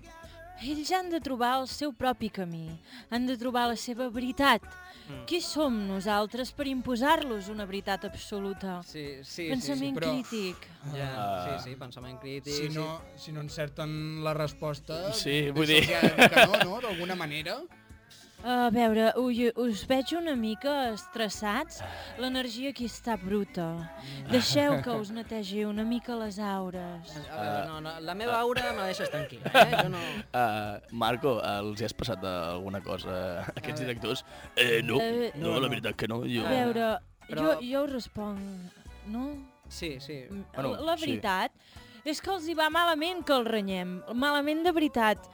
Ells han de trobar el seu propi camí, han de trobar la seva veritat. Mm. Qui som nosaltres per imposar-los una veritat absoluta? Sí, sí, Pensament sí, sí. Però- crític. Ja, Ah. sí, sí, pensament crític. Si no, si no encerten la resposta, Sí, vull dir- dir que no, no? D'alguna manera. A veure, ui, us veig una mica estressats. L'energia aquí està bruta. Deixeu que us netegi una mica les aures. Veure, no, no, la meva aura me la deixes tranquil·la, eh? Jo no... Uh, Marco, els hi has passat alguna cosa a aquests directors? Eh, no, Eh, no, no, la veritat que no. Jo... A veure, Però- jo, jo us responc, no? Sí, sí. Bueno, la sí. veritat és que els hi va malament que el renyem, malament de veritat.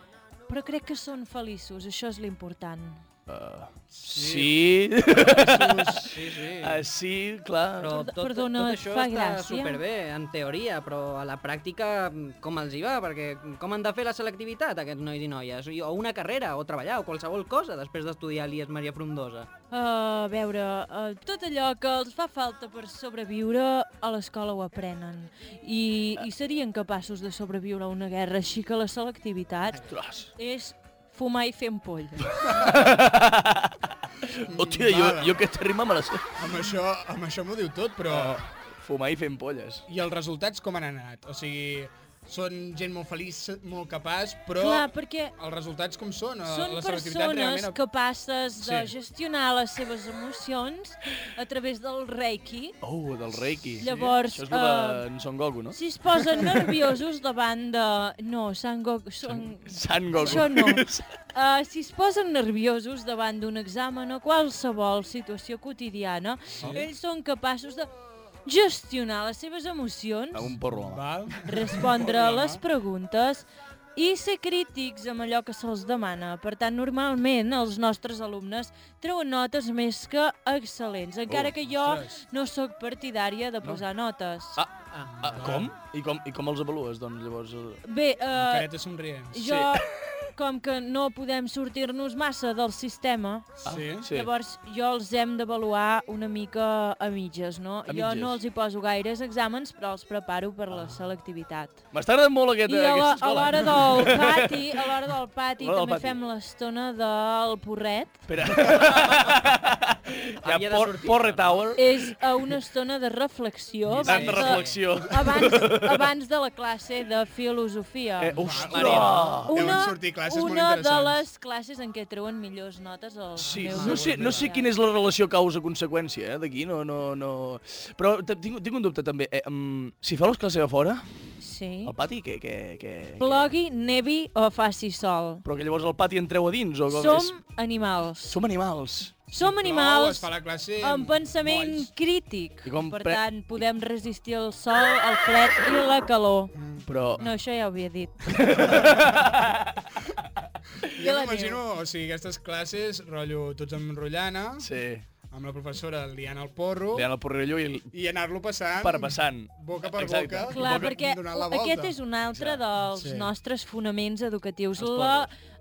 Però crec que són feliços, això és l'important. Uh, sí. Sí, sí. Uh, sí, clar. Però tot, perdona, tot això fa està gràcia? superbé, en teoria, però a la pràctica com els hi va? Perquè com han de fer la selectivitat aquests nois i noies? O una carrera, o treballar, o qualsevol cosa després d'estudiar l'IES Maria Frondosa. A veure, uh, tot allò que els fa falta per sobreviure a l'escola ho aprenen. I, I serien capaços de sobreviure a una guerra, així que la selectivitat és fumar i fer ampolla. Hòstia, jo, jo aquesta rima me la sé. Amb això, amb això m'ho diu tot, però... Fumar i fent polles. I els resultats com han anat? O sigui, són gent molt feliç, molt capaç, però Clar, perquè els resultats com són? Eh, Són la persones realment... capaces de Sí. gestionar les seves emocions a través del Reiki. Oh, del Reiki. Llavors, Això és el eh, de Son Goku, no? Si es posen nerviosos davant de... No, San Goku... Son... San Goku. Això no. Uh, si es posen nerviosos davant d'un examen o qualsevol situació quotidiana, Sí. ells són capaços de gestionar les seves emocions, Amb un porro. Val. respondre a les preguntes i ser crítics amb allò que se'ls demana. Per tant, normalment els nostres alumnes treuen notes més que excel·lents, encara Oh, que jo ostres. no sóc partidària de posar notes. Ah, ah, com? I com, I com els avalues, doncs, llavors? eh? Bé, uh, Careta somrient. jo, com que no podem sortir-nos massa del sistema, Ah, Sí. sí. llavors jo els hem d'avaluar una mica a mitges, no? A jo mitges. no els hi poso gaires exàmens, però els preparo per la selectivitat. M'està agradant molt aquesta, I a la- aquesta a escola. l'hora del pati, a l'hora del pati l'hora del també pati. fem l'estona del porret. Espera. ja, por, porre tower. És a una estona de reflexió. Abans de- reflexió. Abans, abans de la classe de filosofia. Eh, ostres! Una, sortir classes molt una de les classes en què treuen millors notes els Sí, meus no sé, no sé quina és la relació causa-conseqüència, eh, d'aquí, no, no, no... Però tinc, tinc un dubte, també. Eh, um, si feu les classes a fora, Sí. al pati, què, què, què, Plogui, nevi o faci sol. Però que llavors al pati entreu a dins, o com Som és? animals. Som animals. Som plou, animals fa la classe amb pensament crític. I com Per pre- tant, podem resistir el sol, el fred i la calor. Però... No, això ja ho havia dit. Jo m'imagino, o sigui, aquestes classes, rotllo, tots amb rotllana, sí. amb la professora liant el porro, Liant el porrillo i... I anar-lo passant, Per passant. boca per Exacte. boca, Clar, boca, perquè donant la volta. aquest és un altre dels Sí. nostres fonaments educatius. Els La,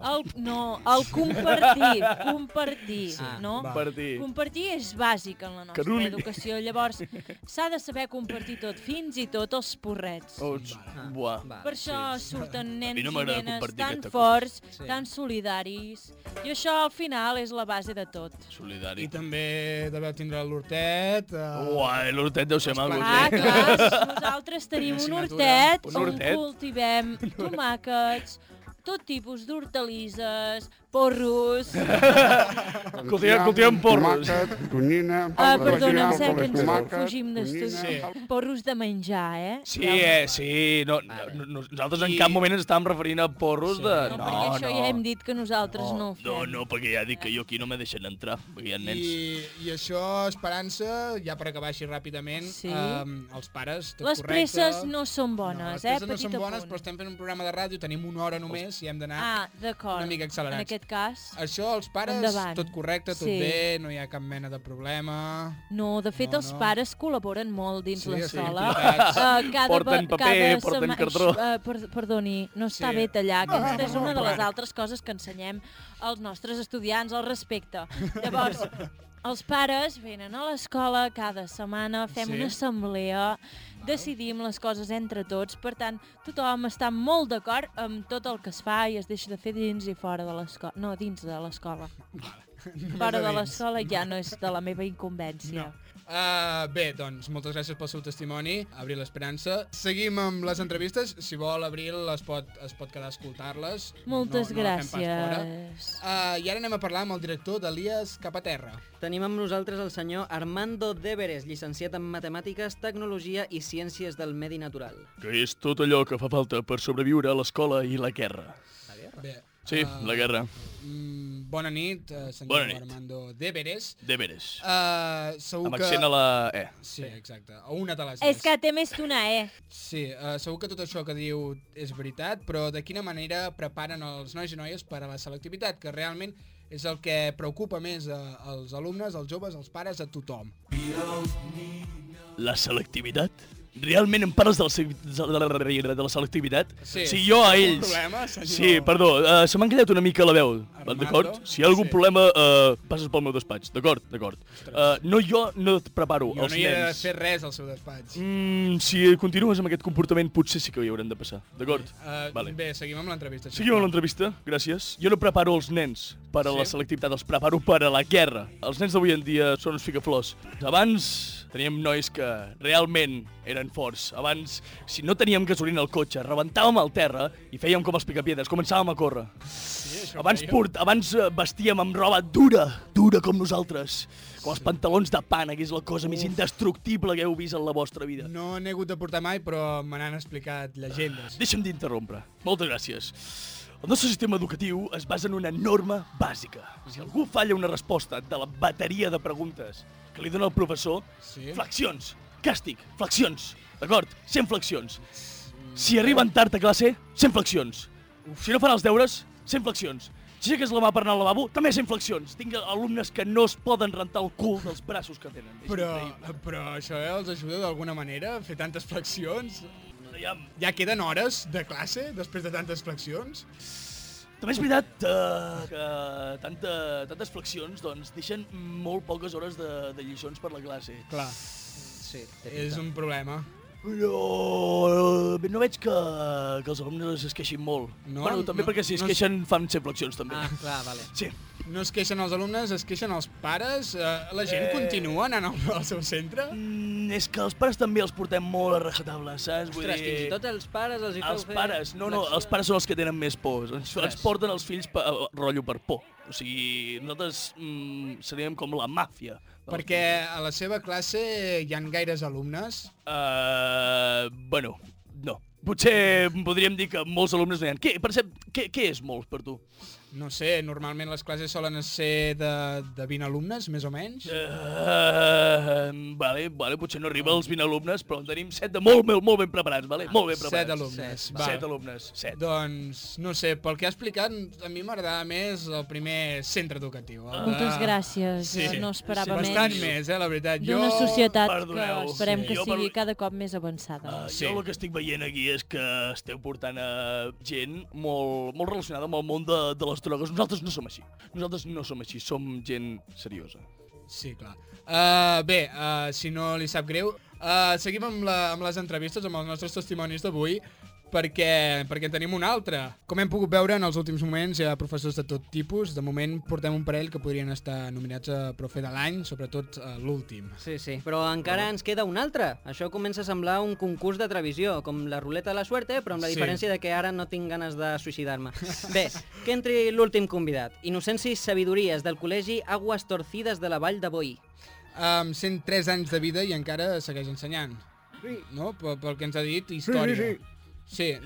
el, no, el compartir, compartir, Ah, no? va. Compartir. Compartir és bàsic en la nostra Caruli. educació. Llavors, s'ha de saber compartir tot, fins i tot els porrets. Oh, buah. Per això surten nens no i nenes tan forts. Sí. tan solidaris. I això, al final, és la base de tot. Solidari. I també deveu tindre l'hortet... Uh, Uai, l'hortet deu ser maco, Ah, sí. clar, nosaltres tenim un hortet Un on hortet? cultivem tomàquets, tot tipus d'hortalisses, porros... Cultivem, cultivem porros. tonyina... Ah, perdona, em sembla que ens fugim d'estudi. Sí. Porros de menjar, eh? Sí, eh, sí, no, no, no, nosaltres en cap moment ens estàvem referint a porros de... No, No, perquè no, això ja hem dit que nosaltres no, ho fem. no, no, perquè ja dic que jo aquí no me deixen entrar, perquè hi ha nens. I, I això, Esperança, ja per acabar així ràpidament, Sí. um, els pares, tot Les correcte. presses no són no, bones, les eh? presses no Petit són bones, apunt. però estem fent un programa de ràdio, tenim una hora només i hem d'anar Ah, una mica accelerats. Aquest cas, Això, els pares, Endavant. tot correcte, tot Sí. bé, no hi ha cap mena de problema... no, de fet No, els no. pares col·laboren molt dins Sí, l'escola. implicats. Eh, cada, Porten paper, cada porten cartró. Eh, per, perdoni, no està Sí. bé tallar. Aquesta és una de les altres coses que ensenyem als nostres estudiants al respecte. Llavors, els pares venen a l'escola cada setmana, fem Sí. una assemblea, decidim les coses entre tots, per tant, tothom està molt d'acord amb tot el que es fa i es deixa de fer dins i fora de l'escola. No, dins de l'escola. Fora de l'escola ja no és de la meva incumbència. No. Uh, bé, doncs, moltes gràcies pel seu testimoni, Abril Esperança. Seguim amb les entrevistes. Si vol, Abril es pot, es pot quedar a escoltar-les. Moltes no, no la gràcies. Uh, I ara anem a parlar amb el director d'Elies Cap a Terra. Tenim amb nosaltres el senyor Armando Deberes, llicenciat en Matemàtiques, Tecnologia i Ciències del Medi Natural. Que és tot allò que fa falta per sobreviure a l'escola i la guerra. Bé, Sí, uh, la guerra. Mm, bona nit, uh, senyor Bona nit. Armando Deberes. De veres. Uh, segur Amb que... accent a la E. Sí, exacte. O una de les És E's. que té més que una E. Sí, uh, segur que tot això que diu és veritat, però de quina manera preparen els nois i noies per a la selectivitat, que realment és el que preocupa més a, als alumnes, als joves, als pares, a tothom. La selectivitat? Realment em parles de la, de la selectivitat? Sí. Si jo a ells... problema? Sí, perdó, uh, se m'ha callat una mica la veu, d'acord? Si hi ha algun Sí. problema, uh, passes pel meu despatx, d'acord? D'acord. Uh, no, jo no et preparo Jo els no hi he de nens. fer res al seu despatx. Mm, si continues amb aquest comportament, potser sí que hi haurem de passar, d'acord? Uh, Vale. Bé, seguim amb l'entrevista. Seguim amb l'entrevista, gràcies. Jo no preparo els nens per a la Sí? selectivitat, els preparo per a la guerra. Els nens d'avui en dia són uns ficaflors. Abans Teníem nois que realment eren forts. Abans, si no teníem gasolina al cotxe, rebentàvem al terra i fèiem com els picapiedres, començàvem a córrer. Sí, Abans, port, abans eh, vestíem amb roba dura, dura com nosaltres. Com els pantalons de pana, que és la cosa més indestructible que heu vist en la vostra vida. No n'he hagut de portar mai, però me n'han explicat llegendes. Deixa'm d'interrompre. Moltes gràcies. El nostre sistema educatiu es basa en una norma bàsica. Si algú falla una resposta de la bateria de preguntes que li dona el professor, sí? flexions, càstig, flexions, d'acord? 100 flexions. Si arriben tard a classe, 100 flexions. Si no fan els deures, 100 flexions. Si aixeques la mà per anar al lavabo, també 100 flexions. Tinc alumnes que no es poden rentar el cul dels braços que tenen. És Però, increïble. però això eh, els ajuda d'alguna manera a fer tantes flexions? Ja, ja queden hores de classe després de tantes flexions? També és veritat uh, que tanta, tantes flexions doncs, deixen molt poques hores de, de lliçons per la classe. Clar. Sí, És un problema. Però eh, no veig que, que els alumnes es queixin molt. No? bueno, també No- perquè si es no queixen fan 100 flexions també. Ah, clar, vale. Sí. No es queixen els alumnes, es queixen els pares? Eh, la gent Eh. continua anant al, al seu centre? Mm, és que els pares també els portem molt a rajatabla, saps? Vull Ostres, dir... fins i tot els pares els hi feu Els fer pares, no, no, els pares són els que tenen més por. Ens, Ostres. ens porten els fills per, rotllo per por. O sigui, nosaltres mm, seríem com la màfia. Perquè a la seva classe hi han gaires alumnes? Uh, bueno, no. Potser podríem dir que molts alumnes no hi ha. Què, per cert, què, què és molt per tu? No sé, normalment les classes solen ser de, de 20 alumnes, més o menys. Uh, vale, vale, potser no arriba als 20 alumnes, però en tenim 7 de molt, molt, molt ben preparats, vale? Molt ben preparats. Set alumnes, Set, val. set alumnes, set. Doncs, no sé, pel que ha explicat, a mi m'agradava més el primer centre educatiu. el de- Moltes gràcies, no esperava sí, Bastant menys. més, eh, la veritat. D'una societat Perdoneu. que esperem Sí. que Jo sigui per- cada cop més avançada. Uh, sí. Jo el que estic veient aquí és que esteu portant a gent molt, molt relacionada amb el món de, de les drogues. Nosaltres no som així. Nosaltres no som així, som gent seriosa. Sí, clar. Uh, bé, uh, si no li sap greu, uh, seguim amb, la, amb les entrevistes, amb els nostres testimonis d'avui, perquè, perquè en tenim un altre. Com hem pogut veure en els últims moments, hi ha professors de tot tipus. De moment portem un parell que podrien estar nominats a Profe de l'any, sobretot uh, l'últim. Sí, sí, però encara ens queda un altre. Això comença a semblar un concurs de televisió, com la ruleta de la suerte, però amb la Sí. diferència de que ara no tinc ganes de suïcidar-me. Bé, que entri l'últim convidat. Innocència i sabidories del col·legi Aguas Torcides de la Vall de Boí. Amb 103 anys de vida i encara segueix ensenyant. Sí. No? Pel, pel que ens ha dit, història. sí, sí. Sí,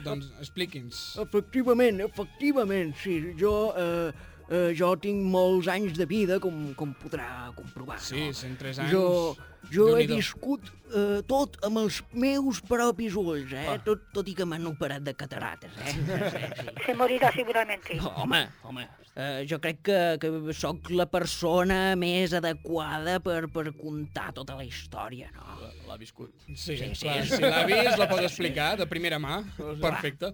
doncs expliqui'ns. Efectivament, efectivament, sí. Jo, eh, eh, jo tinc molts anys de vida, com, com podrà comprovar. Sí, no? 103 anys. Jo, jo he viscut eh, tot amb els meus propis ulls, eh? Ah. Tot, tot i que m'han operat de catarates, eh? Sí, sí. Se morirá seguramente. Home, home, eh, jo crec que, que sóc la persona més adequada per, per contar tota la història, no? L'ha viscut. Sí, Sí, sí. clar, si l'ha vist, la pot explicar de primera mà. Perfecte.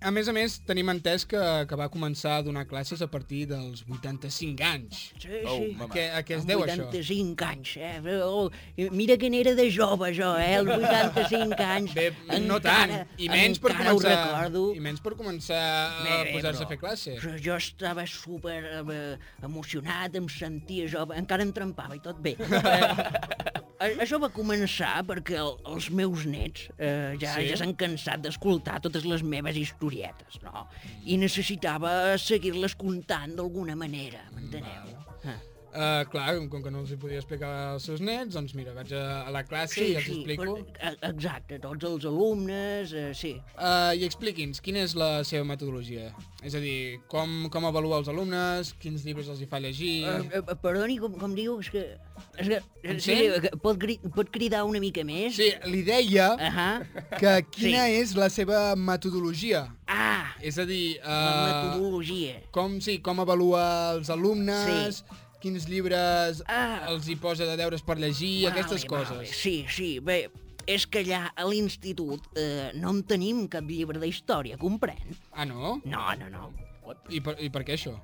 A més a més, tenim entès que, que va començar a donar classes a partir dels 85 anys. Sí, Oh, sí. a, què, a què es deu això? 85 anys, eh? Oh, mira que n'era de jove, jo, eh? Els 85 anys. Bé, no tant. I menys per encara començar, recordo. i menys per començar a Bé, bé, posar-se a fer classe. però Jo estava super eh, emocionat, em sentia jove, encara em trempava i tot bé. Eh, això va començar perquè el, els meus nets eh, ja Sí? ja s'han cansat d'escoltar totes les meves historietes, no? I necessitava seguir-les contant d'alguna manera, m'enteneu? Ah. Uh, clar, com que no els hi podia explicar als seus nets, doncs mira, vaig a, a la classe i els explico. però, eh, exacte, tots els alumnes, eh, sí. Uh, I expliqui'ns, quina és la seva metodologia? És a dir, com, com avalua els alumnes, quins llibres els hi fa llegir... Uh, uh, perdoni, com, com diu? És que... És que Em sí, que pot, cri pot cridar una mica més? Sí, li deia uh -huh. que quina Sí. és la seva metodologia. Ah! És a dir... Uh, La metodologia. Com, sí, com avalua els alumnes, quins llibres Ah. els hi posa de deures per llegir, aquestes coses. Vale. Sí, sí, bé, és que allà a l'institut eh, no en tenim cap llibre d'història, comprèn? Ah, no? No, no, no. I per, I per què això?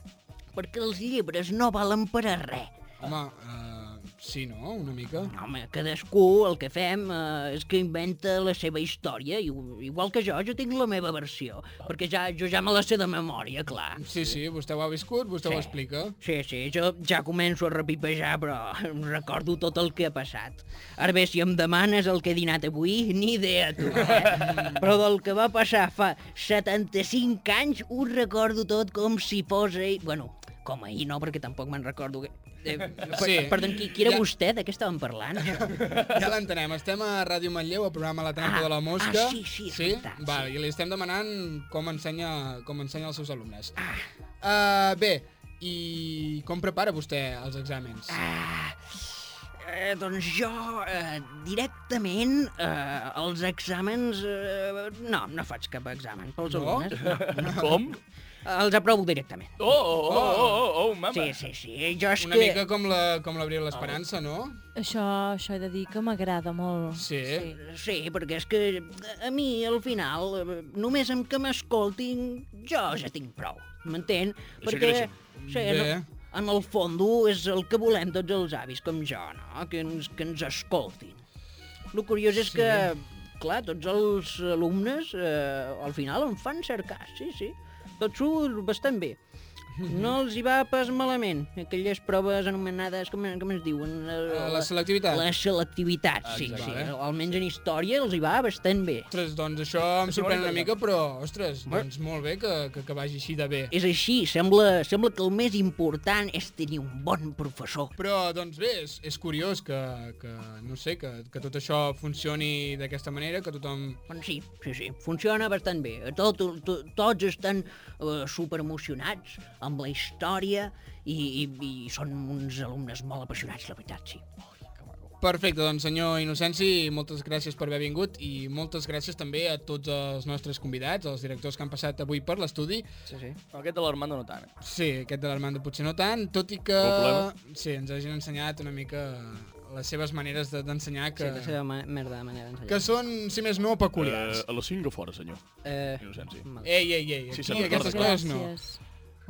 Perquè els llibres no valen per a res. Home, uh, Sí, no? Una mica. Home, cadascú el que fem eh, és que inventa la seva història, i, igual que jo, jo tinc la meva versió, perquè ja, jo ja me la sé de memòria, clar. Sí, sí, vostè ho ha viscut, vostè Sí. ho explica. Sí, sí, jo ja començo a repipejar, però recordo tot el que ha passat. Ara bé, si em demanes el que he dinat avui, ni idea, tu. Eh? però del que va passar fa 75 anys, ho recordo tot com si fos. Bueno, com ahir no, perquè tampoc me'n recordo... Que... Eh, per, Sí. Perdó, qui, qui era Ja- vostè? De què estàvem parlant? Ja l'entenem, estem a Ràdio Manlleu, al programa La trampa Ah, de la mosca. ah, sí, sí, és sí? veritat, Val, sí. I li estem demanant com ensenya, com ensenya als seus alumnes. Ah. Uh, bé, i com prepara vostè els exàmens? Ah, eh, doncs jo, eh, directament, eh, els exàmens... Eh, no, no faig cap examen pels No? alumnes. No. Com? Els aprovo directament. Oh, oh, oh, oh, oh, oh mama. Sí, sí, sí, jo és Una que... mica com la- com l'Abril l'Esperança, no? Això, això he de dir que m'agrada molt. Sí. Sí, sí, perquè és que a mi, al final, només amb que m'escoltin, jo ja tinc prou, m'entén? Perquè, sí, Bé. no, en el fondo és el que volem tots els avis com jo, no? Que ens, que ens escoltin. El curiós és Sí. que, clar, tots els alumnes eh, al final em fan cercar, sí, sí. Tot surt bastant bé. No els hi va pas malament, aquelles proves anomenades, com, com es diuen? Eh, la selectivitat. La selectivitat, sí, Exacte. sí. Almenys en història els hi va bastant bé. Ostres, doncs això em sorprèn una mica, però, ostres, doncs molt bé que, que, que vagi així de bé. És així, sembla, sembla que el més important és tenir un bon professor. Però, doncs bé, és, és curiós que, que no sé, que, que tot això funcioni d'aquesta manera, que tothom... Bueno, sí, sí, sí, funciona bastant bé. Tot, to, tots estan uh, superemocionats amb la història i, i, i són uns alumnes molt apassionats, la veritat, sí. Perfecte, doncs senyor Innocenci, moltes gràcies per haver vingut i moltes gràcies també a tots els nostres convidats, els directors que han passat avui per l'estudi. Sí, sí. Aquest de l'Armando no tant. eh? Sí, aquest de l'Armando potser no tant, tot i que sí, ens hagin ensenyat una mica les seves maneres de- d'ensenyar que, Sí, la seva ma merda de manera d'ensenyar. que són, si més no, peculiars. Eh, a les 5 a fora, senyor. Eh, Innocenci. Ei, ei, ei, aquí Sí, aquestes coses no.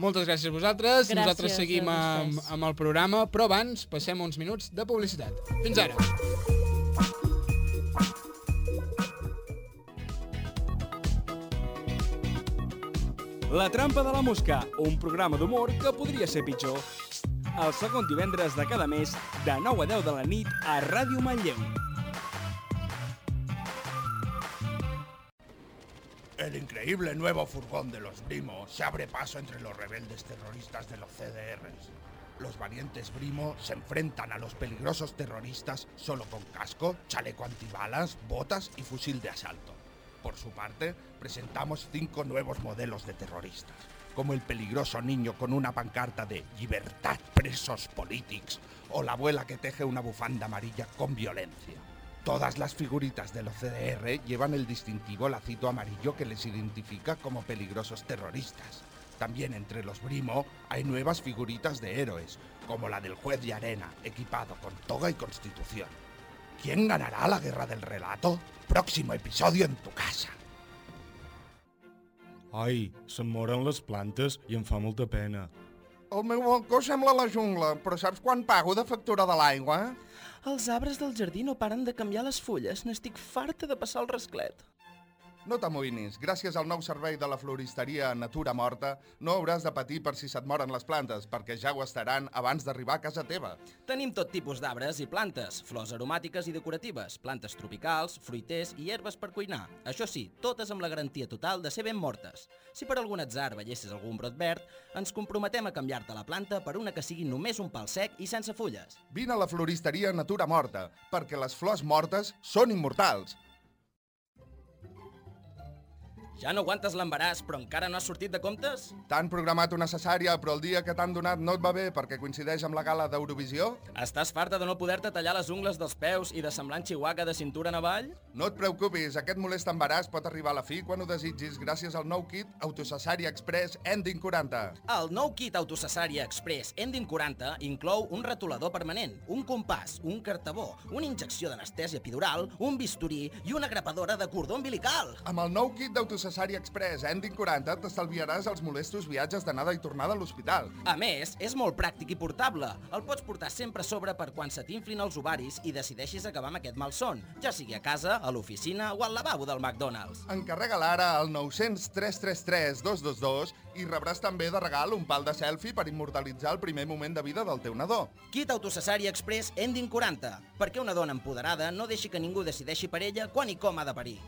Moltes gràcies a vosaltres. Gràcies Nosaltres seguim a amb, amb el programa, però abans passem uns minuts de publicitat. Fins ara. La trampa de la mosca, un programa d'humor que podria ser pitjor. El segon divendres de cada mes, de 9 a 10 de la nit, a Ràdio Manlleu. El increíble nuevo furgón de los Brimo se abre paso entre los rebeldes terroristas de los CDRs. Los valientes Brimo se enfrentan a los peligrosos terroristas solo con casco, chaleco antibalas, botas y fusil de asalto. Por su parte, presentamos cinco nuevos modelos de terroristas, como el peligroso niño con una pancarta de Libertad presos politics o la abuela que teje una bufanda amarilla con violencia. Todas las figuritas de los CDR llevan el distintivo lacito amarillo que les identifica como peligrosos terroristas. También entre los Brimo hay nuevas figuritas de héroes, como la del juez de arena, equipado con toga y constitución. ¿Quién ganará la guerra del relato? Próximo episodio en tu casa. Ai, se'm moren les plantes i em fa molta pena. El meu balcó sembla la jungla, però saps quan pago de factura de l'aigua? Els arbres del jardí no paren de canviar les fulles. N'estic farta de passar el rasclet. No t'amoïnis, gràcies al nou servei de la floristeria Natura Morta no hauràs de patir per si se't moren les plantes, perquè ja ho estaran abans d'arribar a casa teva. Tenim tot tipus d'arbres i plantes, flors aromàtiques i decoratives, plantes tropicals, fruiters i herbes per cuinar. Això sí, totes amb la garantia total de ser ben mortes. Si per algun atzar veiessis algun brot verd, ens comprometem a canviar-te la planta per una que sigui només un pal sec i sense fulles. Vine a la floristeria Natura Morta, perquè les flors mortes són immortals. Ja no aguantes l'embaràs, però encara no has sortit de comptes? T'han programat una cesària, però el dia que t'han donat no et va bé perquè coincideix amb la gala d'Eurovisió? Estàs farta de no poder-te tallar les ungles dels peus i de semblar en Chihuahua de cintura en avall? No et preocupis, aquest molest embaràs pot arribar a la fi quan ho desitgis gràcies al nou kit Autocesària Express Ending 40. El nou kit Autocesària Express Ending 40 inclou un retolador permanent, un compàs, un cartabó, una injecció d'anestèsia epidural, un bisturí i una grapadora de cordó umbilical. Amb el nou kit d'autocesària Cesari Express Ending 40 t'estalviaràs els molestos viatges d'anada i tornada a l'hospital. A més, és molt pràctic i portable. El pots portar sempre a sobre per quan se t'inflin els ovaris i decideixis acabar amb aquest malson, ja sigui a casa, a l'oficina o al lavabo del McDonald's. Encarrega-la ara al 900 333 222 i rebràs també de regal un pal de selfie per immortalitzar el primer moment de vida del teu nadó. Kit Autocesari Express Ending 40, perquè una dona empoderada no deixi que ningú decideixi per ella quan i com ha de parir.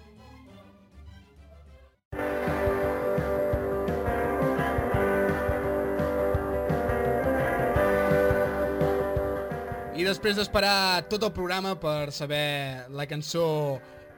I després d'esperar tot el programa per saber la cançó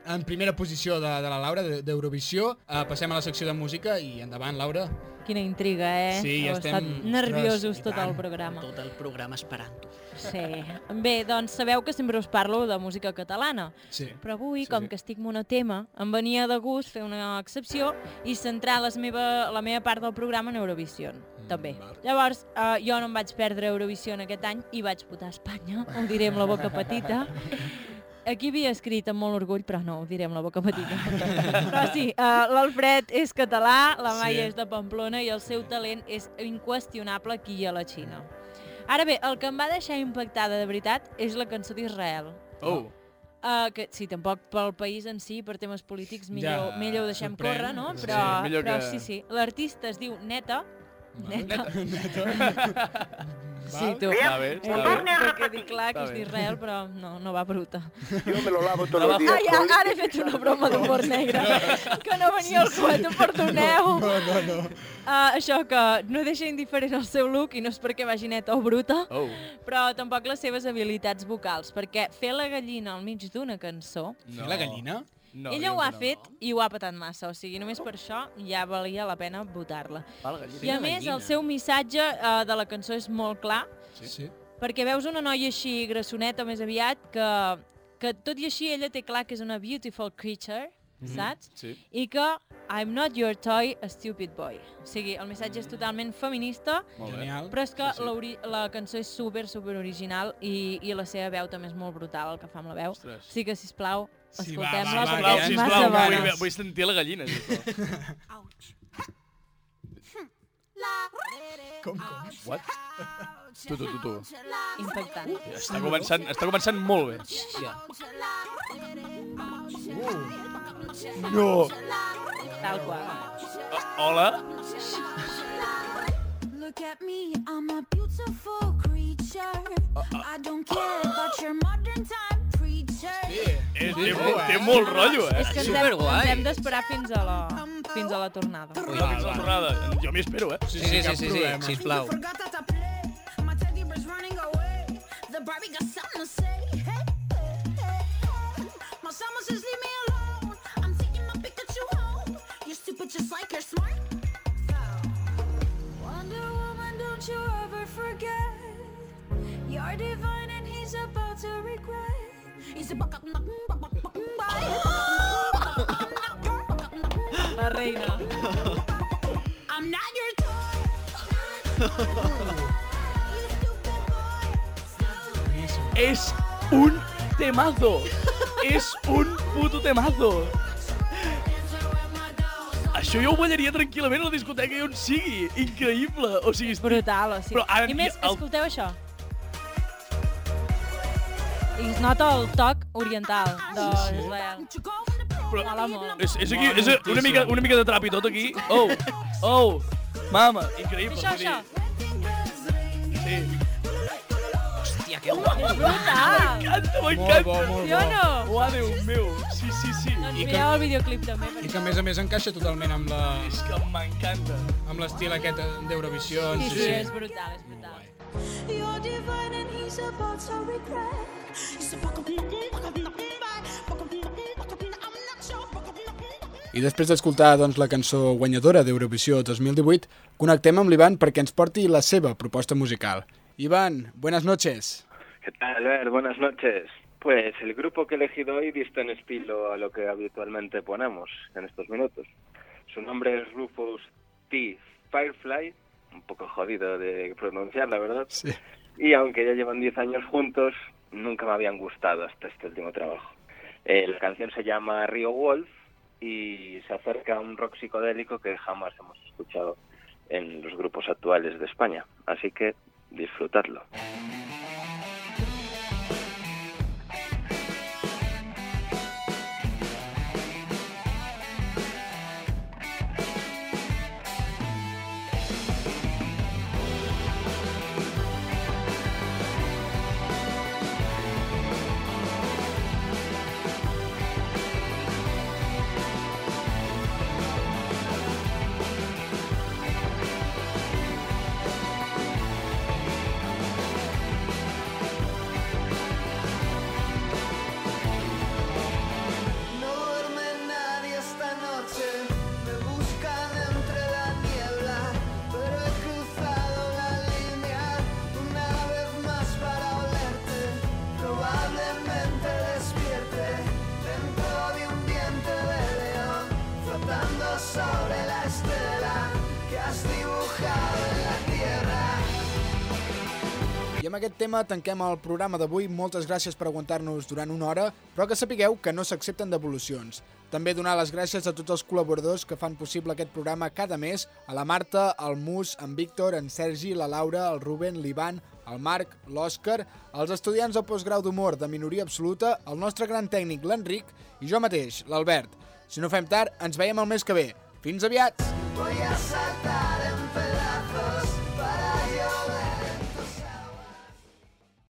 en primera posició de, de la Laura, de- d'Eurovisió, eh, passem a la secció de música i endavant, Laura. Quina intriga, eh? Sí, ja Heu estem- estat nerviosos tot el programa. Tot el programa esperant-ho. Sí. Bé, doncs sabeu que sempre us parlo de música catalana. Sí. Però avui, Sí, com que estic monotema, em venia de gust fer una excepció i centrar les meva, la meva part del programa en Eurovision, Mm, també. Llavors, eh, jo no em vaig perdre Eurovision aquest any i vaig votar Espanya, ho diré amb la boca petita. Aquí havia escrit amb molt orgull, però no, ho diré amb la boca petita. però sí, uh, l'Alfred és català, la Maia Sí. és de Pamplona i el seu talent és inqüestionable aquí a la Xina. Ara bé, el que em va deixar impactada de veritat és la cançó d'Israel. Oh. Uh, que sí, tampoc pel país en si, per temes polítics, millor, Ja, millor ho deixem sorprèn. córrer, no? Sí, Però, millor però que- sí, sí. L'artista es diu Neta. Neta. Sí, tu. Està bé, està bé. Que quedi clar que és d'Israel, però no, no va bruta. Yo me lo lavo Trabajo. los días. Ai, ara he fet una broma d'humor negre. Que no venia al quadre, perdoneu. No, no, no. Uh, això que no deixa indiferent el seu look i no és perquè vagi neta o bruta, Oh. però tampoc les seves habilitats vocals, perquè fer la gallina al mig d'una cançó, Fer la gallina? No, ella ho ha fet i ho ha patat massa, o sigui, només per això ja valia la pena votar-la. I a més, el seu missatge uh, de la cançó és molt clar, Sí. sí. perquè veus una noia així grassoneta més aviat que, que tot i així ella té clar que és una beautiful creature, Mhm. saps? Sí. I que I'm not your toy, a stupid boy. O sigui, el missatge és totalment feminista. Genial. però és que Sí, sí. l'ori- la cançó és super, super original i, i la seva veu també és molt brutal, el que fa amb la veu. Ostres. Sí que, sisplau, Sí, va, escoltem-la va, va, perquè Sisplau, és sisplau, massa vull, bona. vull sentir la gallina, sisplau. Com, com? What? Tu, tu, tu, tu. Impactant. Està començant, està començant molt bé. Hòstia. No. Tal qual. Hola? Look at me, I'm a beautiful creature. Eh, té, té molt rotllo, eh? És que ens hem, ens hem d'esperar fins a la, fins a la tornada. Ui, va, la tornada. Jo m'hi espero, eh? Sí, sí, sí, sí, sí, problema. sisplau. Barbie got something to say. Hey, hey, hey, hey. My summer says leave me alone. I'm taking my Pikachu home. You're stupid just like you're smart. Wonder Woman, don't you ever forget. You're divine and he's about to regret. La reina. I'm not your toy. És un temazo. És un puto temazo. Això jo ho ballaria tranquil·lament a la discoteca i on sigui. Increïble. O sigui, estic... Brutal, o sigui. Però ara I més, el- escolteu això. I es nota el toc oriental d'Israel. Però Mola molt. és, és, aquí, és una, mica, una mica de trap i tot aquí. Oh, oh, mama, increïble. Això, això. Sí. Hòstia, que guapo. És brutal. M'encanta, Molt m'encanta. bo, molt Sí o bo. no? Uau, Déu meu. Sí, sí, sí. Doncs I que- mireu el videoclip també. I que a més a més encaixa totalment amb la És que m'encanta. amb l'estil aquest d'Eurovisió. Sí, sí, és brutal, és brutal. You're divine and he's about to regret. I després d'escoltar doncs, la cançó guanyadora d'Eurovisió 2018, connectem amb l'Ivan perquè ens porti la seva proposta musical. Iván, buenas noches. ¿Qué tal, Albert? Buenas noches. Pues el grupo que he elegido hoy dista en estilo a lo que habitualmente ponemos en estos minutos. Su nombre es Rufus T. Firefly, un poco jodido de pronunciar, la verdad. Sí. Y aunque ya llevan 10 años juntos, nunca me habían gustado hasta este último trabajo. Eh, la canción se llama Rio Wolf y se acerca a un rock psicodélico que jamás hemos escuchado en los grupos actuales de España. Así que disfrutadlo. Tema tanquem el programa d'avui. Moltes gràcies per aguantar-nos durant una hora, però que sapigueu que no s'accepten devolucions. També donar les gràcies a tots els col·laboradors que fan possible aquest programa cada mes, a la Marta, al Mus, en Víctor, en Sergi, la Laura, el Ruben, l'Ivan, el Marc, l'Òscar, els estudiants del postgrau d'humor de minoria absoluta, el nostre gran tècnic, l'Enric, i jo mateix, l'Albert. Si no fem tard, ens veiem el mes que ve. Fins aviat! Voy a saltar